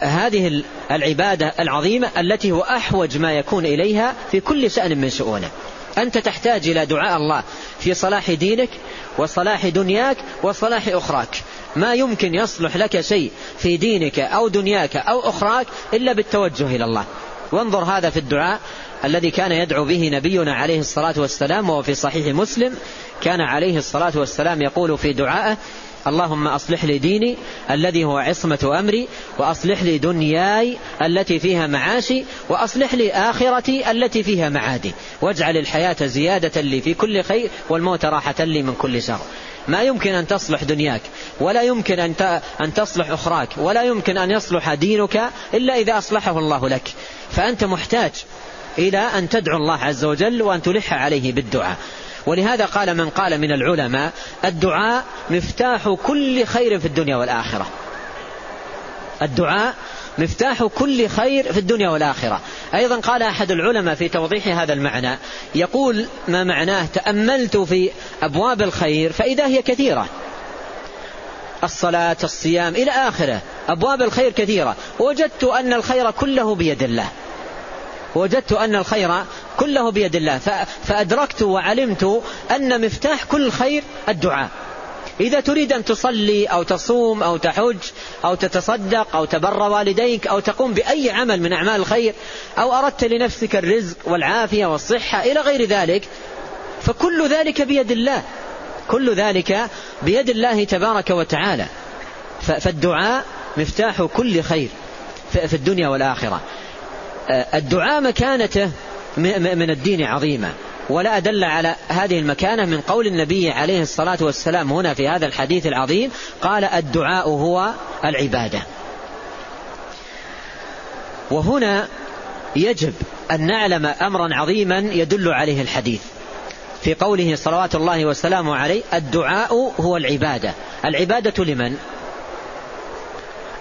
Speaker 1: هذه العبادة العظيمة التي هو أحوج ما يكون إليها في كل شأن من شؤونه. أنت تحتاج إلى دعاء الله في صلاح دينك وصلاح دنياك وصلاح أخراك. ما يمكن يصلح لك شيء في دينك أو دنياك أو أخراك إلا بالتوجه إلى الله. وانظر هذا في الدعاء الذي كان يدعو به نبينا عليه الصلاة والسلام وهو في صحيح مسلم. كان عليه الصلاة والسلام يقول في دعائه اللهم أصلح لي ديني الذي هو عصمة أمري وأصلح لي دنياي التي فيها معاشي وأصلح لي آخرتي التي فيها معادي. واجعل الحياة زيادة لي في كل خير والموت راحة لي من كل شر. ما يمكن أن تصلح دنياك ولا يمكن أن تصلح أخراك ولا يمكن أن يصلح دينك إلا إذا أصلحه الله لك. فأنت محتاج إلى أن تدعو الله عز وجل وأن تلح عليه بالدعاء. ولهذا قال من قال من العلماء الدعاء مفتاح كل خير في الدنيا والآخرة. الدعاء مفتاح كل خير في الدنيا والآخرة. أيضا قال أحد العلماء في توضيح هذا المعنى يقول ما معناه تأملت في أبواب الخير فإذا هي كثيرة. الصلاة الصيام إلى آخره. أبواب الخير كثيرة. وجدت أن الخير كله بيد الله. وجدت أن الخير كله بيد الله. فأدركت وعلمت أن مفتاح كل خير الدعاء. إذا تريد أن تصلي أو تصوم أو تحج أو تتصدق أو تبر والديك أو تقوم بأي عمل من أعمال الخير أو أردت لنفسك الرزق والعافية والصحة إلى غير ذلك فكل ذلك بيد الله. كل ذلك بيد الله تبارك وتعالى. فالدعاء مفتاح كل خير في الدنيا والآخرة. الدعاء مكانته من الدين عظيمة ولا أدل على هذه المكانة من قول النبي عليه الصلاة والسلام هنا في هذا الحديث العظيم قال الدعاء هو العبادة. وهنا يجب أن نعلم أمرا عظيما يدل عليه الحديث. في قوله صلوات الله وسلامه عليه الدعاء هو العبادة. العبادة لمن؟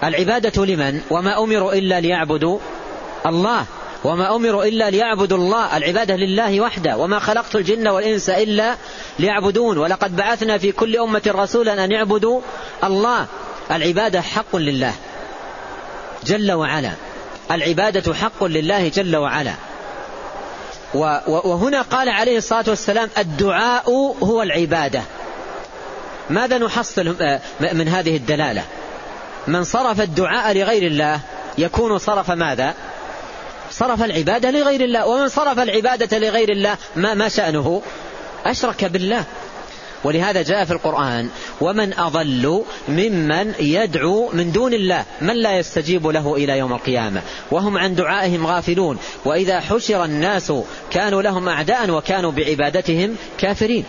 Speaker 1: العبادة لمن؟ وما أمروا إلا ليعبدوا الله. وما أمروا إلا ليعبدوا الله العبادة لله وحده وما خلقت الجن والإنس إلا ليعبدون. ولقد بعثنا في كل أمة رسولا أن يعبدوا الله. العبادة حق لله جل وعلا. العبادة حق لله جل وعلا. وهنا قال عليه الصلاة والسلام الدعاء هو العبادة. ماذا نحصل من هذه الدلالة؟ من صرف الدعاء لغير الله يكون صرف ماذا؟ صرف العبادة لغير الله. ومن صرف العبادة لغير الله ما, ما شأنه؟ أشرك بالله. ولهذا جاء في القرآن ومن أضل ممن يدعو من دون الله من لا يستجيب له إلى يوم القيامة. وهم عن دعائهم غافلون. وإذا حشر الناس كانوا لهم أعداء وكانوا بعبادتهم كافرين.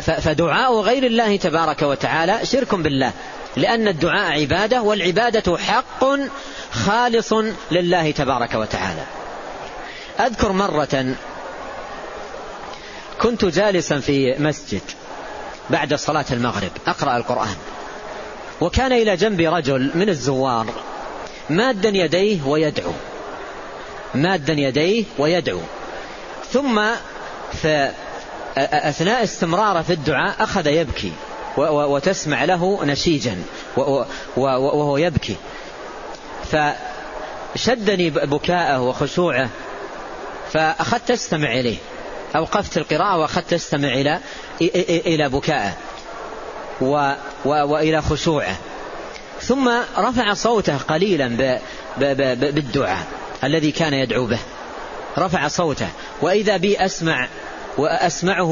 Speaker 1: فدعاء غير الله تبارك وتعالى شرك بالله. لأن الدعاء عبادة والعبادة حق خالص لله تبارك وتعالى. أذكر مرة كنت جالسا في مسجد بعد صلاة المغرب أقرأ القرآن. وكان إلى جنبي رجل من الزوار مادا يديه ويدعو مادا يديه ويدعو. ثم في أثناء استمراره في الدعاء أخذ يبكي. وتسمع له نشيجا وهو يبكي. فشدني بكاءه وخشوعه فأخذت أستمع إليه. أوقفت القراءة وأخذت أستمع إلى إلى بكائه وإلى خشوعه. ثم رفع صوته قليلا بالدعاء الذي كان يدعو به. رفع صوته. وإذا بي أسمع وأسمعه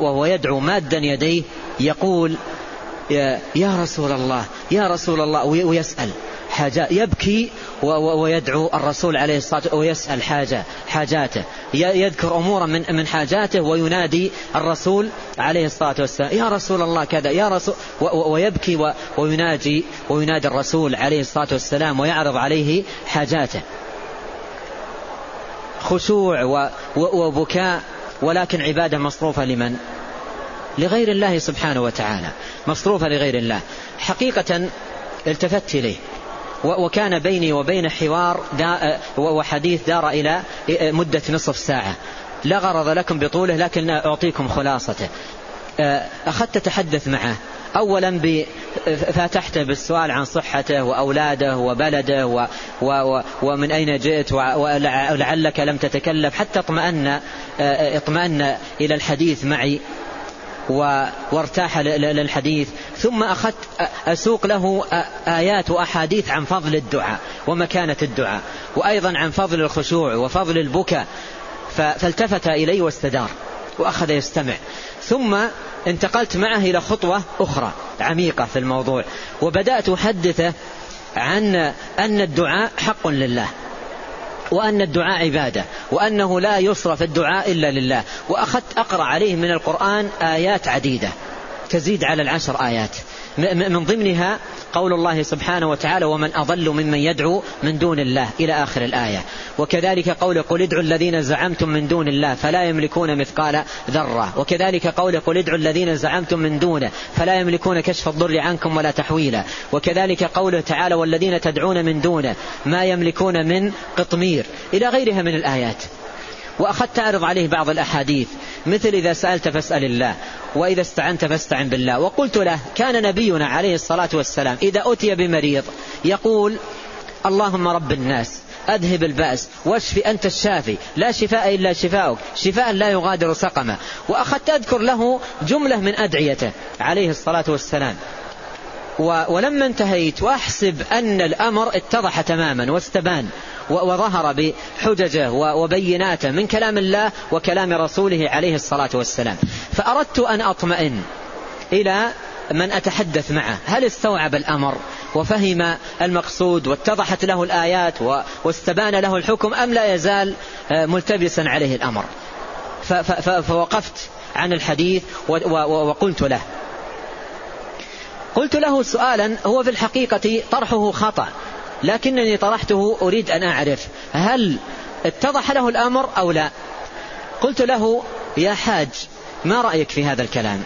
Speaker 1: وهو يدعو مادا يديه يقول يا رسول الله يا رسول الله ويسأل حاجة يبكي ويدعو الرسول عليه الصلاة والسلام ويسأل حاجة حاجاته. يذكر أمورا من من حاجاته وينادي الرسول عليه الصلاة والسلام يا رسول الله كذا يا رسول ويبكي ويناجي وينادي الرسول عليه الصلاة والسلام ويعرض عليه حاجاته. خشوع وبكاء ولكن عبادة مصروفة لمن؟ لغير الله سبحانه وتعالى. مصروفة لغير الله. حقيقة التفت إليه. وكان بيني وبين حوار وحديث دار إلى مدة نصف ساعة. لا غرض لكم بطوله لكن أعطيكم خلاصته. أخذت أتحدث معه. أولا فاتحته بالسؤال عن صحته وأولاده وبلده و و ومن أين جئت ولعلك لم تتكلم حتى اطمأن اطمأن إلى الحديث معي وارتاح للحديث. ثم أخذت أسوق له آيات وأحاديث عن فضل الدعاء ومكانة الدعاء وأيضا عن فضل الخشوع وفضل البكاء. فالتفت إلي واستدار وأخذ يستمع. ثم انتقلت معه إلى خطوة أخرى عميقة في الموضوع وبدأت أحدثه عن أن الدعاء حق لله وأن الدعاء عبادة وأنه لا يصرف الدعاء إلا لله وأخذت أقرأ عليه من القرآن آيات عديدة تزيد على العشر آيات من ضمنها قول الله سبحانه وتعالى ومن أضل ممن يدعو من دون الله إلى آخر الآية. وكذلك قول قل ادعوا الذين زعمتم من دون الله فلا يملكون مثقال ذرة. وكذلك قول قل ادعوا الذين زعمتم من دونه فلا يملكون كشف الضر عنكم ولا تحويلا. وكذلك قوله تعالى والذين تدعون من دونه ما يملكون من قطمير. إلى غيرها من الآيات. وأخذت أعرض عليه بعض الأحاديث مثل إذا سألت فاسأل الله وإذا استعنت فاستعن بالله. وقلت له كان نبينا عليه الصلاة والسلام إذا أتي بمريض يقول اللهم رب الناس أذهب البأس واشف أنت الشافي لا شفاء إلا شفاؤك شفاء لا يغادر سقما وأخذت أذكر له جملة من أدعيته عليه الصلاة والسلام. ولما انتهيت وأحسب أن الأمر اتضح تماما واستبان وظهر بحججه وبيناته من كلام الله وكلام رسوله عليه الصلاة والسلام. فأردت أن أطمئن إلى من أتحدث معه. هل استوعب الأمر وفهم المقصود واتضحت له الآيات واستبان له الحكم أم لا يزال ملتبسا عليه الأمر؟ فوقفت عن الحديث وقلت له. قلت له سؤالا هو في الحقيقة طرحه خطأ لكنني طرحته أريد أن أعرف هل اتضح له الأمر أو لا؟ قلت له يا حاج ما رأيك في هذا الكلام؟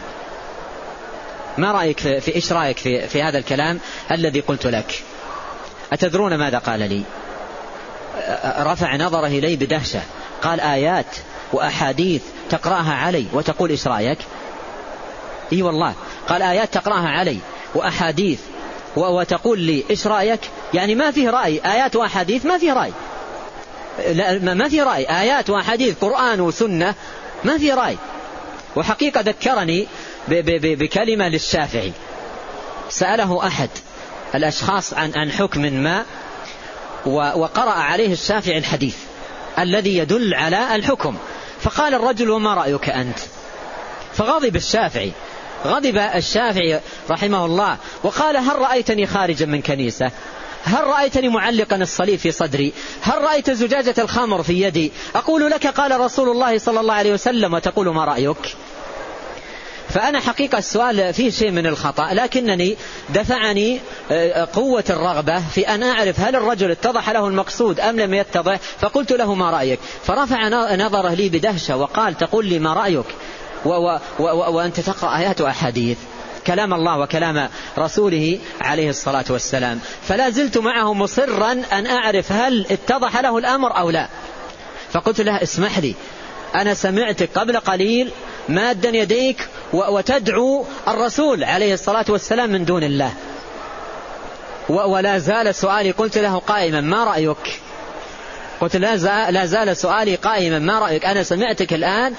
Speaker 1: ما رأيك في, إيش رأيك في, في هذا الكلام الذي قلت لك؟ أتدرون ماذا قال لي؟ رفع نظره إلي بدهشة قال آيات وأحاديث تقرأها علي وتقول إيش رأيك؟ إي والله قال آيات تقرأها علي. وأحاديث. وتقول لي إيش رأيك؟ يعني ما فيه رأي. آيات وأحاديث ما فيه رأي. لا ما في رأي. آيات وأحاديث قرآن وسنة ما في رأي. وحقيقة ذكرني بكلمة للشافعي. سأله أحد الأشخاص عن عن حكم ما وقرأ عليه الشافعي الحديث الذي يدل على الحكم. فقال الرجل وما رأيك أنت؟ فغضب الشافعي. غضب الشافعي رحمه الله وقال هل رأيتني خارجا من كنيسة؟ هل رأيتني معلقا الصليب في صدري؟ هل رأيت زجاجة الخمر في يدي؟ أقول لك قال رسول الله صلى الله عليه وسلم وتقول ما رأيك؟ فأنا حقيقة السؤال فيه شيء من الخطأ لكنني دفعني آه، قوة الرغبة في أن أعرف هل الرجل اتضح له المقصود أم لم يتضح فقلت له ما رأيك؟ فرفع نظره لي بدهشة وقال تقول لي ما رأيك؟ وأنت تقرأ آيات وأحاديث. كلام الله وكلام رسوله عليه الصلاة والسلام. فلا زلت معه مصرا أن أعرف هل اتضح له الأمر أو لا. فقلت له اسمح لي. أنا سمعتك قبل قليل مادا يديك وتدعو الرسول عليه الصلاة والسلام من دون الله. ولا زال سؤالي قلت له قائما ما رأيك؟ قلت لا زال سؤالي قائما ما رأيك؟ أنا سمعتك الآن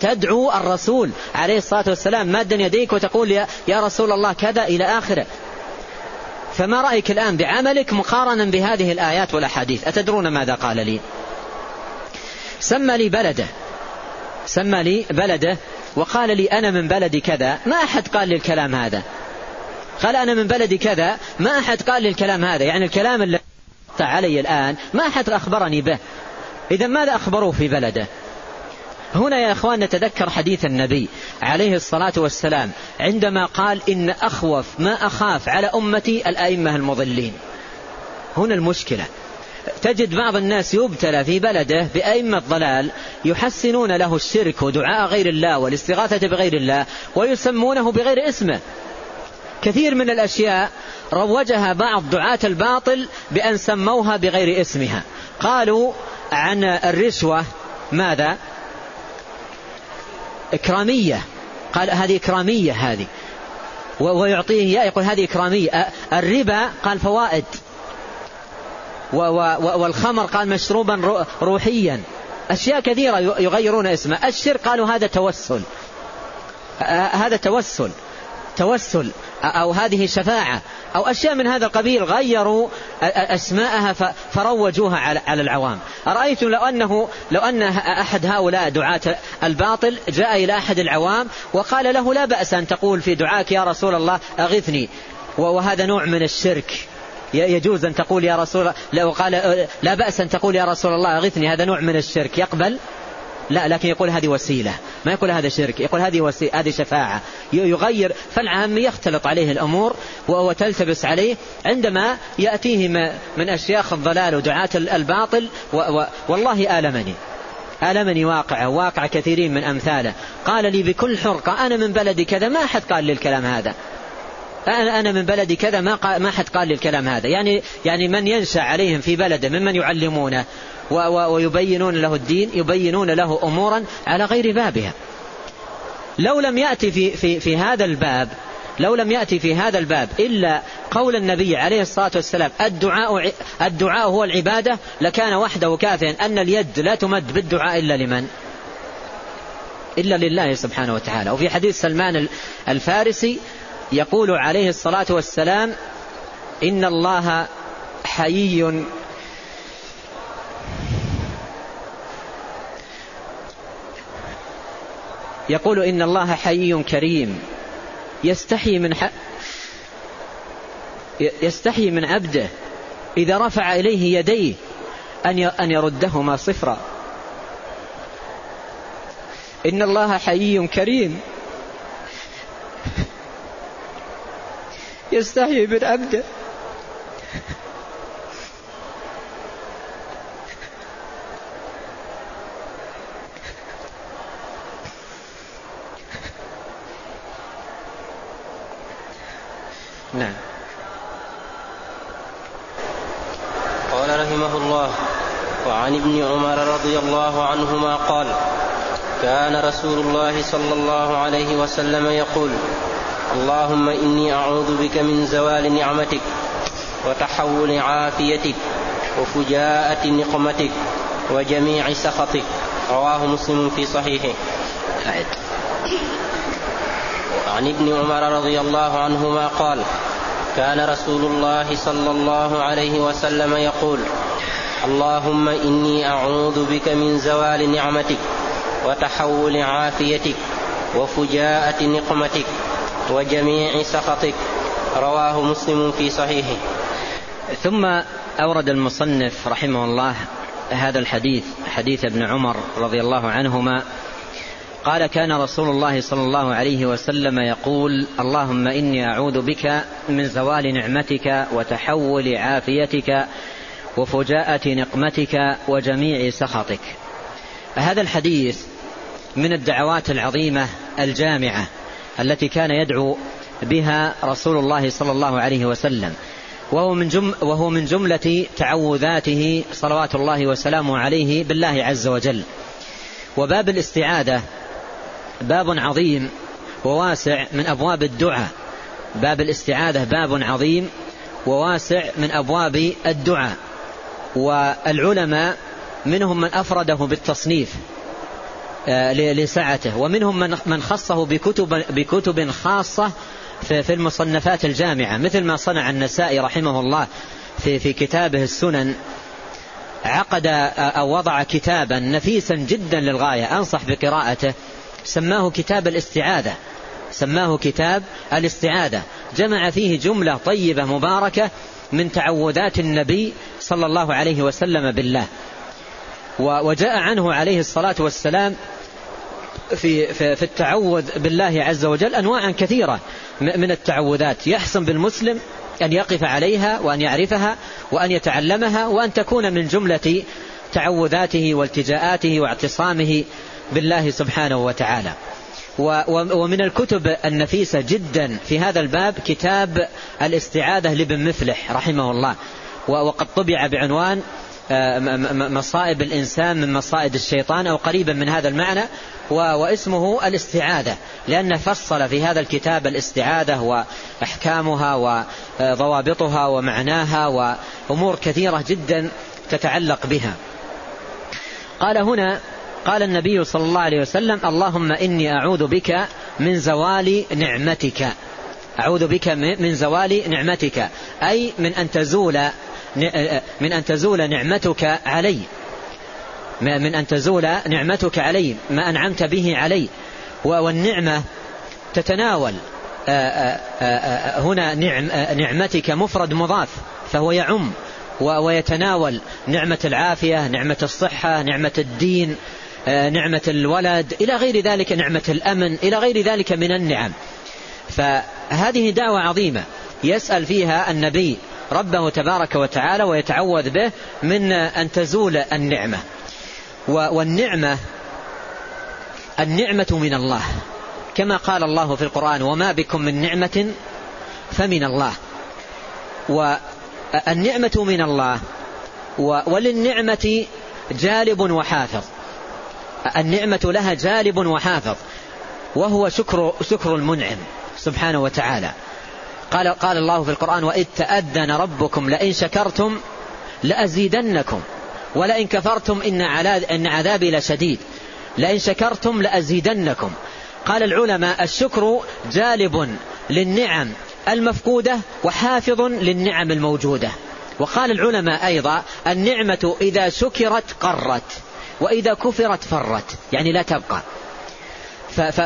Speaker 1: تدعو الرسول عليه الصلاة والسلام مادا يديك وتقول يا رسول الله كذا إلى آخره. فما رأيك الآن بعملك مقارنا بهذه الآيات والأحاديث؟ أتدرون ماذا قال لي؟ سمى لي بلده. سمى لي بلده وقال لي أنا من بلد كذا. ما أحد قال لي الكلام هذا. قال أنا من بلد كذا. ما أحد قال لي الكلام هذا. يعني الكلام الذي علي الآن ما أحد أخبرني به. إذا ماذا أخبروه في بلده؟ هنا يا أخوان نتذكر حديث النبي عليه الصلاة والسلام عندما قال إن أخوف ما أخاف على أمتي الأئمة المضلين. هنا المشكلة. تجد بعض الناس يبتلى في بلده بأئمة ضلال يحسنون له الشرك ودعاء غير الله والاستغاثة بغير الله ويسمونه بغير اسمه. كثير من الأشياء روجها بعض دعاة الباطل بأن سموها بغير اسمها. قالوا عن الرشوة ماذا؟ إكرامية. قال هذه إكرامية هذه. ويعطيه يقول هذه إكرامية. الربا قال فوائد. والخمر قال مشروبا روحيا. أشياء كثيرة يغيرون اسمه. الشرك قالوا هذا توسل. هذا توسل. توسل أو هذه شفاعة أو أشياء من هذا القبيل غيروا أسماءها فروجوها على العوام. أرأيتم لو أنه لو أن أحد هؤلاء دعاة الباطل جاء إلى أحد العوام وقال له لا بأس أن تقول في دعاك يا رسول الله أغثني. وهذا نوع من الشرك. يجوز أن تقول يا رسول الله وقال لا بأس أن تقول يا رسول الله أغثني. هذا نوع من الشرك. يقبل؟ لا لكن يقول هذه وسيلة. ما يقول هذا شرك يقول هذه وسيلة هذه شفاعة. يغير فالعام يختلط عليه الأمور وتلتبس عليه عندما يأتيه من أشياخ الضلال ودعاة الباطل والله آلمني. آلمني واقعة واقع كثيرين من أمثاله. قال لي بكل حرقة أنا من بلدي كذا ما أحد قال لي الكلام هذا. أنا أنا من بلدي كذا ما ما حد قال لي الكلام هذا. يعني يعني من ينشأ عليهم في بلده ممن يعلمونه. ويبينون له الدين يبينون له أمورا على غير بابها. لو لم يأتي في, في, في هذا الباب لو لم يأتي في هذا الباب إلا قول النبي عليه الصلاة والسلام الدعاء, الدعاء هو العبادة لكان وحده كافيا أن اليد لا تمد بالدعاء إلا لمن؟ إلا لله سبحانه وتعالى. وفي حديث سلمان الفارسي يقول عليه الصلاة والسلام إن الله حيي يقول إن الله حي كريم. يستحي من ح... يستحي من عبده إذا رفع إليه يديه أن أن يردهما صفرا. إن الله حي كريم. يستحي من عبده. نعم.
Speaker 2: قال رحمه الله وعن ابن عمر رضي الله عنهما قال كان رسول الله صلى الله عليه وسلم يقول اللهم إني أعوذ بك من زوال نعمتك وتحول عافيتك وفجاءة نقمتك وجميع سخطك. رواه مسلم في صحيحه. عن ابن عمر رضي الله عنهما قال كان رسول الله صلى الله عليه وسلم يقول اللهم إني أعوذ بك من زوال نعمتك وتحول عافيتك وفجاءة نقمتك وجميع سخطك. رواه مسلم في صحيحه.
Speaker 1: ثم أورد المصنف رحمه الله هذا الحديث حديث ابن عمر رضي الله عنهما قال كان رسول الله صلى الله عليه وسلم يقول اللهم إني أعوذ بك من زوال نعمتك وتحول عافيتك وفجاءة نقمتك وجميع سخطك. هذا الحديث من الدعوات العظيمة الجامعة التي كان يدعو بها رسول الله صلى الله عليه وسلم. وهو من, جم وهو من جملة تعوذاته صلوات الله وسلامه عليه بالله عز وجل. وباب الاستعاذة باب عظيم وواسع من أبواب الدعاء. باب الاستعاذة باب عظيم وواسع من أبواب الدعاء. والعلماء منهم من أفرده بالتصنيف آه، لسعته ومنهم من خصه بكتب, بكتب خاصة في المصنفات الجامعة مثل ما صنع النسائي رحمه الله في, في كتابه السنن. عقد أو وضع كتابا نفيسا جدا للغاية أنصح بقراءته. سماه كتاب الاستعاذة. سماه كتاب الاستعاذة. جمع فيه جملة طيبة مباركة من تعوذات النبي صلى الله عليه وسلم بالله. وجاء عنه عليه الصلاة والسلام في, في, في التعوذ بالله عز وجل أنواعا كثيرة من التعوذات. يحسن بالمسلم أن يقف عليها وأن يعرفها وأن يتعلمها وأن تكون من جملة تعوذاته والتجاءاته واعتصامه بالله سبحانه وتعالى. ومن الكتب النفيسة جدا في هذا الباب كتاب الاستعاذة لابن مفلح رحمه الله. وقد طبع بعنوان آه، مصائب الإنسان من مصائد الشيطان أو قريبا من هذا المعنى واسمه الاستعاذة. لأنه فصل في هذا الكتاب الاستعاذة وأحكامها وضوابطها ومعناها وأمور كثيرة جدا تتعلق بها. قال هنا قال النبي صلى الله عليه وسلم اللهم إني أعوذ بك من زوال نعمتك. أعوذ بك من زوال نعمتك. أي من أن تزول من أن تزول نعمتك علي. من أن تزول نعمتك علي ما أنعمت به علي. والنعمة تتناول هنا نعم نعمتك مفرد مضاف فهو يعم ويتناول نعمة العافية نعمة الصحة نعمة الدين. نعمة الولد إلى غير ذلك نعمة الأمن إلى غير ذلك من النعم. فهذه دعوة عظيمة. يسأل فيها النبي ربه تبارك وتعالى ويتعوذ به من أن تزول النعمة. والنعمة النعمة من الله. كما قال الله في القرآن وما بكم من نعمة فمن الله. والنعمة من الله. وللنعمة جالب وحافظ. النعمة لها جالب وحافظ وهو شكر شكر المنعم سبحانه وتعالى. قال قال الله في القرآن وإذ تأذن ربكم لئن شكرتم لأزيدنكم ولئن كفرتم إن, إن عذابي لشديد لئن شكرتم لأزيدنكم. قال العلماء الشكر جالب للنعم المفقودة وحافظ للنعم الموجودة. وقال العلماء أيضا النعمة إذا شكرت قرت. وإذا كفرت فرت. يعني لا تبقى.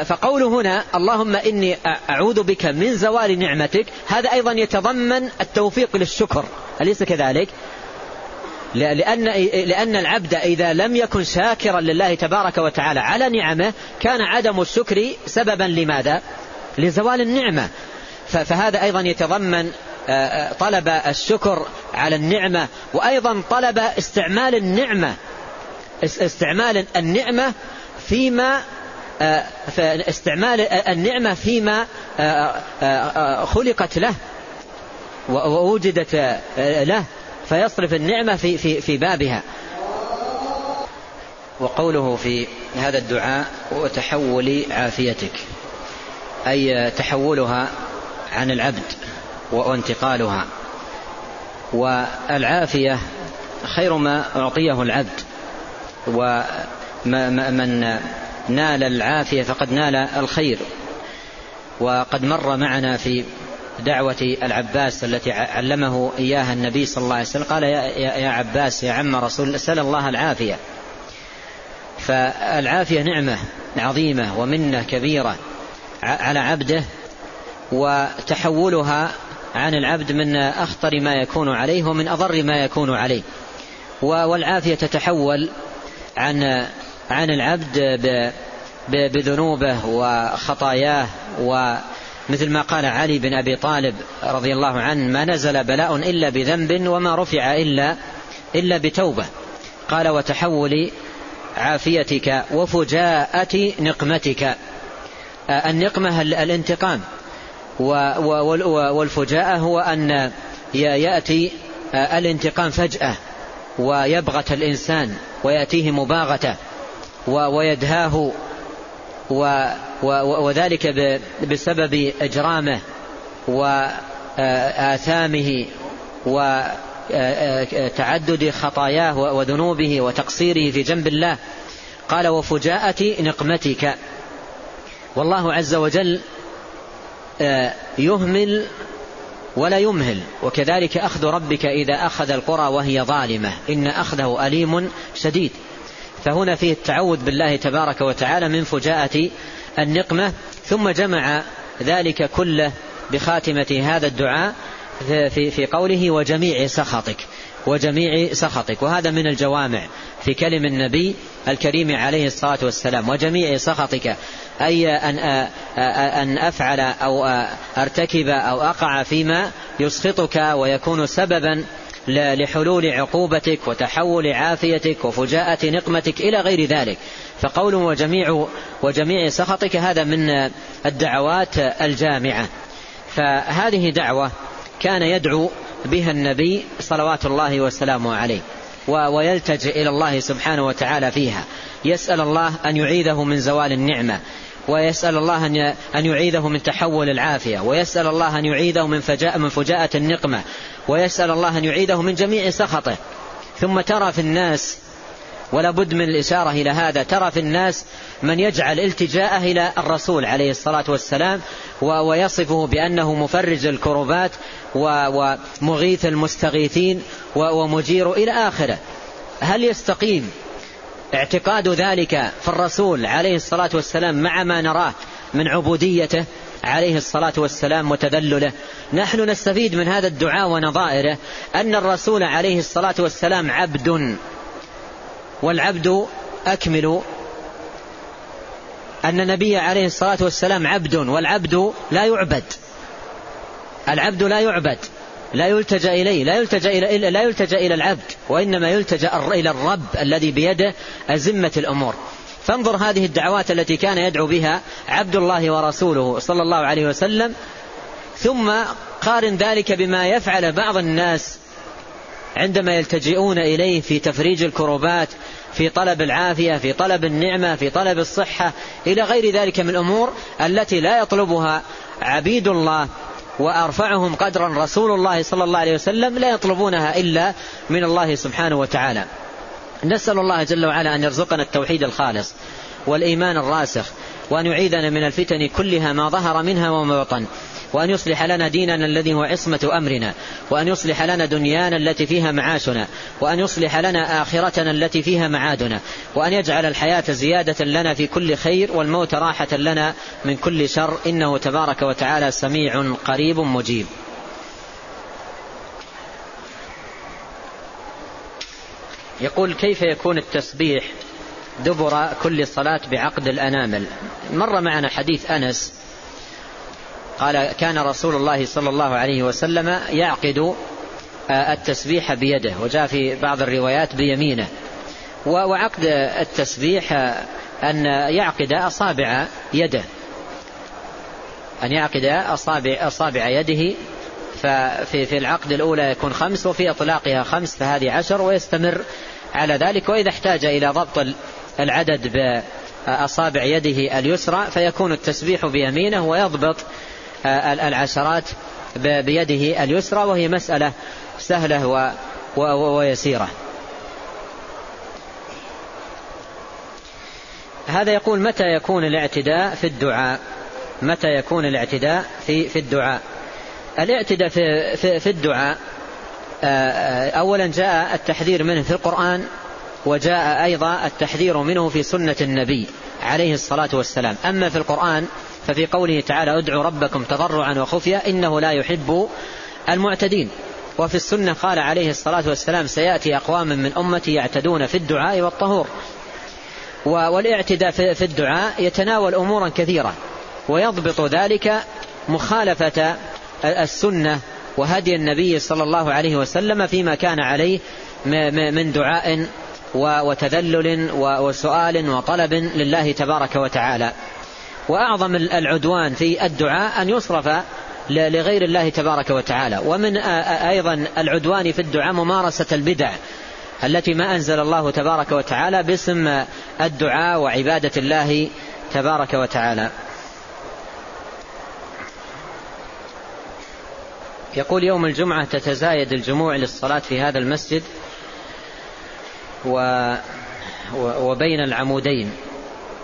Speaker 1: فقول هنا اللهم إني أعوذ بك من زوال نعمتك هذا أيضا يتضمن التوفيق للشكر. أليس كذلك؟ لأن, لأن العبد إذا لم يكن شاكرا لله تبارك وتعالى على نعمه كان عدم الشكر سببا لماذا؟ لزوال النعمة. فهذا أيضا يتضمن طلب الشكر على النعمة وأيضا طلب استعمال النعمة استعمال النعمة فيما استعمال النعمة فيما خلقت له ووجدت له فيصرف النعمة في, في, في بابها. وقوله في هذا الدعاء وتحول عافيتك أي تحولها عن العبد وانتقالها. والعافية خير ما أعطيه العبد. ومن نال العافية فقد نال الخير. وقد مر معنا في دعوة العباس التي علمه إياها النبي صلى الله عليه وسلم. قال يا, عباس يا عم رسول سل الله العافية. فالعافية نعمة عظيمة ومنة كبيرة على عبده وتحولها عن العبد من أخطر ما يكون عليه ومن أضر ما يكون عليه. والعافية تتحول عن عن العبد بذنوبه وخطاياه ومثل ما قال علي بن أبي طالب رضي الله عنه ما نزل بلاء إلا بذنب وما رفع إلا إلا بتوبة. قال وتحول عافيتك وفجاءة نقمتك. النقمة الانتقام. والفجاءة هو أن يأتي الانتقام فجأة ويبغت الإنسان. ويأتيه مباغتة ويدهاه وذلك بسبب إجرامه وآثامه وتعدد خطاياه وذنوبه وتقصيره في جنب الله. قال وفجاءة نقمتك. والله عز وجل يهمل ولا يمهل. وكذلك أخذ ربك إذا أخذ القرى وهي ظالمة. إن أخذه أليم شديد. فهنا فيه التعوذ بالله تبارك وتعالى من فجاءة النقمة ثم جمع ذلك كله بخاتمة هذا الدعاء في, في قوله وجميع سخطك. وجميع سخطك. وهذا من الجوامع في كلم النبي الكريم عليه الصلاة والسلام. وجميع سخطك أي أن, أن أفعل أو أرتكب أو أقع فيما يسخطك ويكون سببا لحلول عقوبتك وتحول عافيتك وفجاءة نقمتك إلى غير ذلك. فقول وجميع وجميع سخطك هذا من الدعوات الجامعة. فهذه دعوة كان يدعو بها النبي صلوات الله وسلامه عليه ويلتجئ إلى الله سبحانه وتعالى فيها. يسأل الله أن يعيذه من زوال النعمة ويسأل الله أن يعيذه من تحول العافية ويسأل الله أن يعيذه من فجاء من فجاءة النقمة ويسأل الله أن يعيذه من جميع سخطه. ثم ترى في الناس ولا بد من الإشارة إلى هذا. ترى في الناس من يجعل التجاءه إلى الرسول عليه الصلاة والسلام ويصفه بأنه مفرج الكربات ومغيث المستغيثين ومجير إلى آخره. هل يستقيم اعتقاد ذلك في الرسول عليه الصلاة والسلام مع ما نراه من عبوديته عليه الصلاة والسلام وتذلله؟ نحن نستفيد من هذا الدعاء ونظائره أن الرسول عليه الصلاة والسلام عبد والعبد أكمل أن النبي عليه الصلاة والسلام عبد والعبد لا يعبد. العبد لا يعبد لا يلتجأ إليه لا يلتجأ إلى لا يلتجأ إلى العبد وإنما يلتجأ إلى الرب الذي بيده أزمة الأمور. فانظر هذه الدعوات التي كان يدعو بها عبد الله ورسوله صلى الله عليه وسلم ثم قارن ذلك بما يفعل بعض الناس عندما يلتجئون إليه في تفريج الكروبات في طلب العافية في طلب النعمة في طلب الصحة إلى غير ذلك من الأمور التي لا يطلبها عبيد الله وأرفعهم قدرا رسول الله صلى الله عليه وسلم لا يطلبونها إلا من الله سبحانه وتعالى. نسأل الله جل وعلا أن يرزقنا التوحيد الخالص والإيمان الراسخ وأن يعيذنا من الفتن كلها ما ظهر منها وما بطن. وأن يصلح لنا ديننا الذي هو عصمة أمرنا وأن يصلح لنا دنيانا التي فيها معاشنا وأن يصلح لنا آخرتنا التي فيها معادنا وأن يجعل الحياة زيادة لنا في كل خير والموت راحة لنا من كل شر. إنه تبارك وتعالى سميع قريب مجيب. يقول كيف يكون التسبيح دبر كل صلاة بعقد الأنامل؟ مر معنا حديث أنس قال كان رسول الله صلى الله عليه وسلم يعقد آه، التسبيح بيده وجاء في بعض الروايات بيمينه. وعقد التسبيح آه، أن يعقد أصابع يده. أن يعقد أصابع, أصابع يده ففي في العقد الأولى يكون خمس وفي إطلاقها خمس فهذه عشر ويستمر على ذلك. وإذا احتاج إلى ضبط العدد بأصابع يده اليسرى فيكون التسبيح بيمينه ويضبط العشرات بيده اليسرى وهي مسألة سهلة ويسيرة. هذا يقول متى يكون الاعتداء في الدعاء؟ متى يكون الاعتداء في في الدعاء؟ الاعتداء في في, في الدعاء اولا جاء التحذير منه في القرآن وجاء أيضا التحذير منه في سنة النبي عليه الصلاة والسلام. أما في القرآن ففي قوله تعالى ادعوا ربكم تضرعا وخفية إنه لا يحب المعتدين. وفي السنة قال عليه الصلاة والسلام سيأتي أقوام من أمتي يعتدون في الدعاء والطهور. والاعتداء في الدعاء يتناول أمورا كثيرة. ويضبط ذلك مخالفة السنة وهدي النبي صلى الله عليه وسلم فيما كان عليه من دعاء وتذلل وسؤال وطلب لله تبارك وتعالى. وأعظم العدوان في الدعاء أن يصرف لغير الله تبارك وتعالى. ومن أيضا العدوان في الدعاء ممارسة البدع التي ما أنزل الله تبارك وتعالى باسم الدعاء وعبادة الله تبارك وتعالى. يقول يوم الجمعة تتزايد الجموع للصلاة في هذا المسجد و وبين العمودين.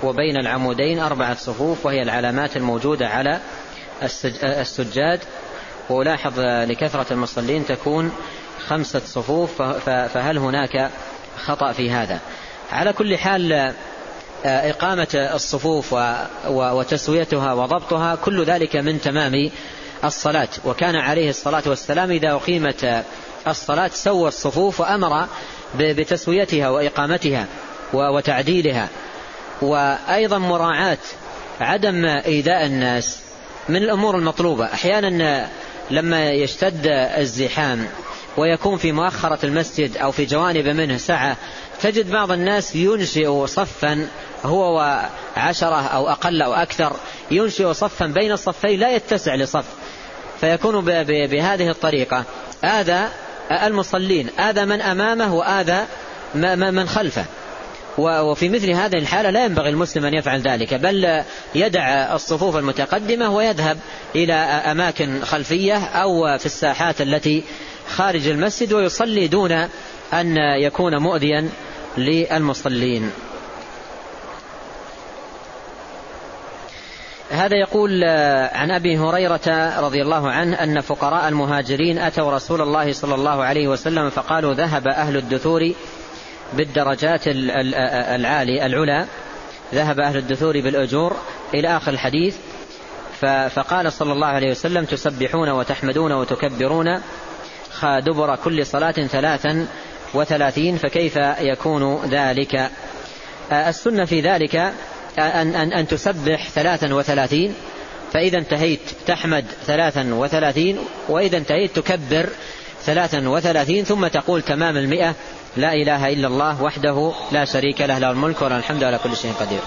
Speaker 1: وبين العمودين أربعة صفوف وهي العلامات الموجودة على السجاد. وألاحظ لكثرة المصلين تكون خمسة صفوف فهل هناك خطأ في هذا؟ على كل حال إقامة الصفوف وتسويتها وضبطها كل ذلك من تمام الصلاة. وكان عليه الصلاة والسلام إذا أقيمت الصلاة سوى الصفوف وأمر بتسويتها وإقامتها وتعديلها. وأيضا مراعاة عدم إيذاء الناس من الأمور المطلوبة. أحيانا لما يشتد الزحام ويكون في مؤخرة المسجد أو في جوانب منه سعة تجد بعض الناس ينشئ صفا هو وعشرة أو أقل أو أكثر ينشئ صفا بين الصفين لا يتسع لصف فيكون بهذه الطريقة. آذى المصلين آذى من أمامه وآذى من خلفه. وفي مثل هذه الحالة لا ينبغي المسلم أن يفعل ذلك بل يدع الصفوف المتقدمة ويذهب إلى أماكن خلفية أو في الساحات التي خارج المسجد ويصلي دون أن يكون مؤذيا للمصلين. هذا يقول عن أبي هريرة رضي الله عنه أن فقراء المهاجرين أتوا رسول الله صلى الله عليه وسلم فقالوا ذهب أهل الدثور بالدرجات العالي العلى ذهب أهل الدثور بالأجور إلى آخر الحديث فقال صلى الله عليه وسلم تسبحون وتحمدون وتكبرون دبر كل صلاة ثلاثا وثلاثين فكيف يكون ذلك؟ السنة في ذلك أن, أن, أن تسبح ثلاثا وثلاثين فإذا انتهيت تحمد ثلاثا وثلاثين وإذا انتهيت تكبر ثلاثا وثلاثين ثم تقول تمام المئة لا إله إلا الله وحده لا شريك له له الملك وله الحمد على كل شيء قدير.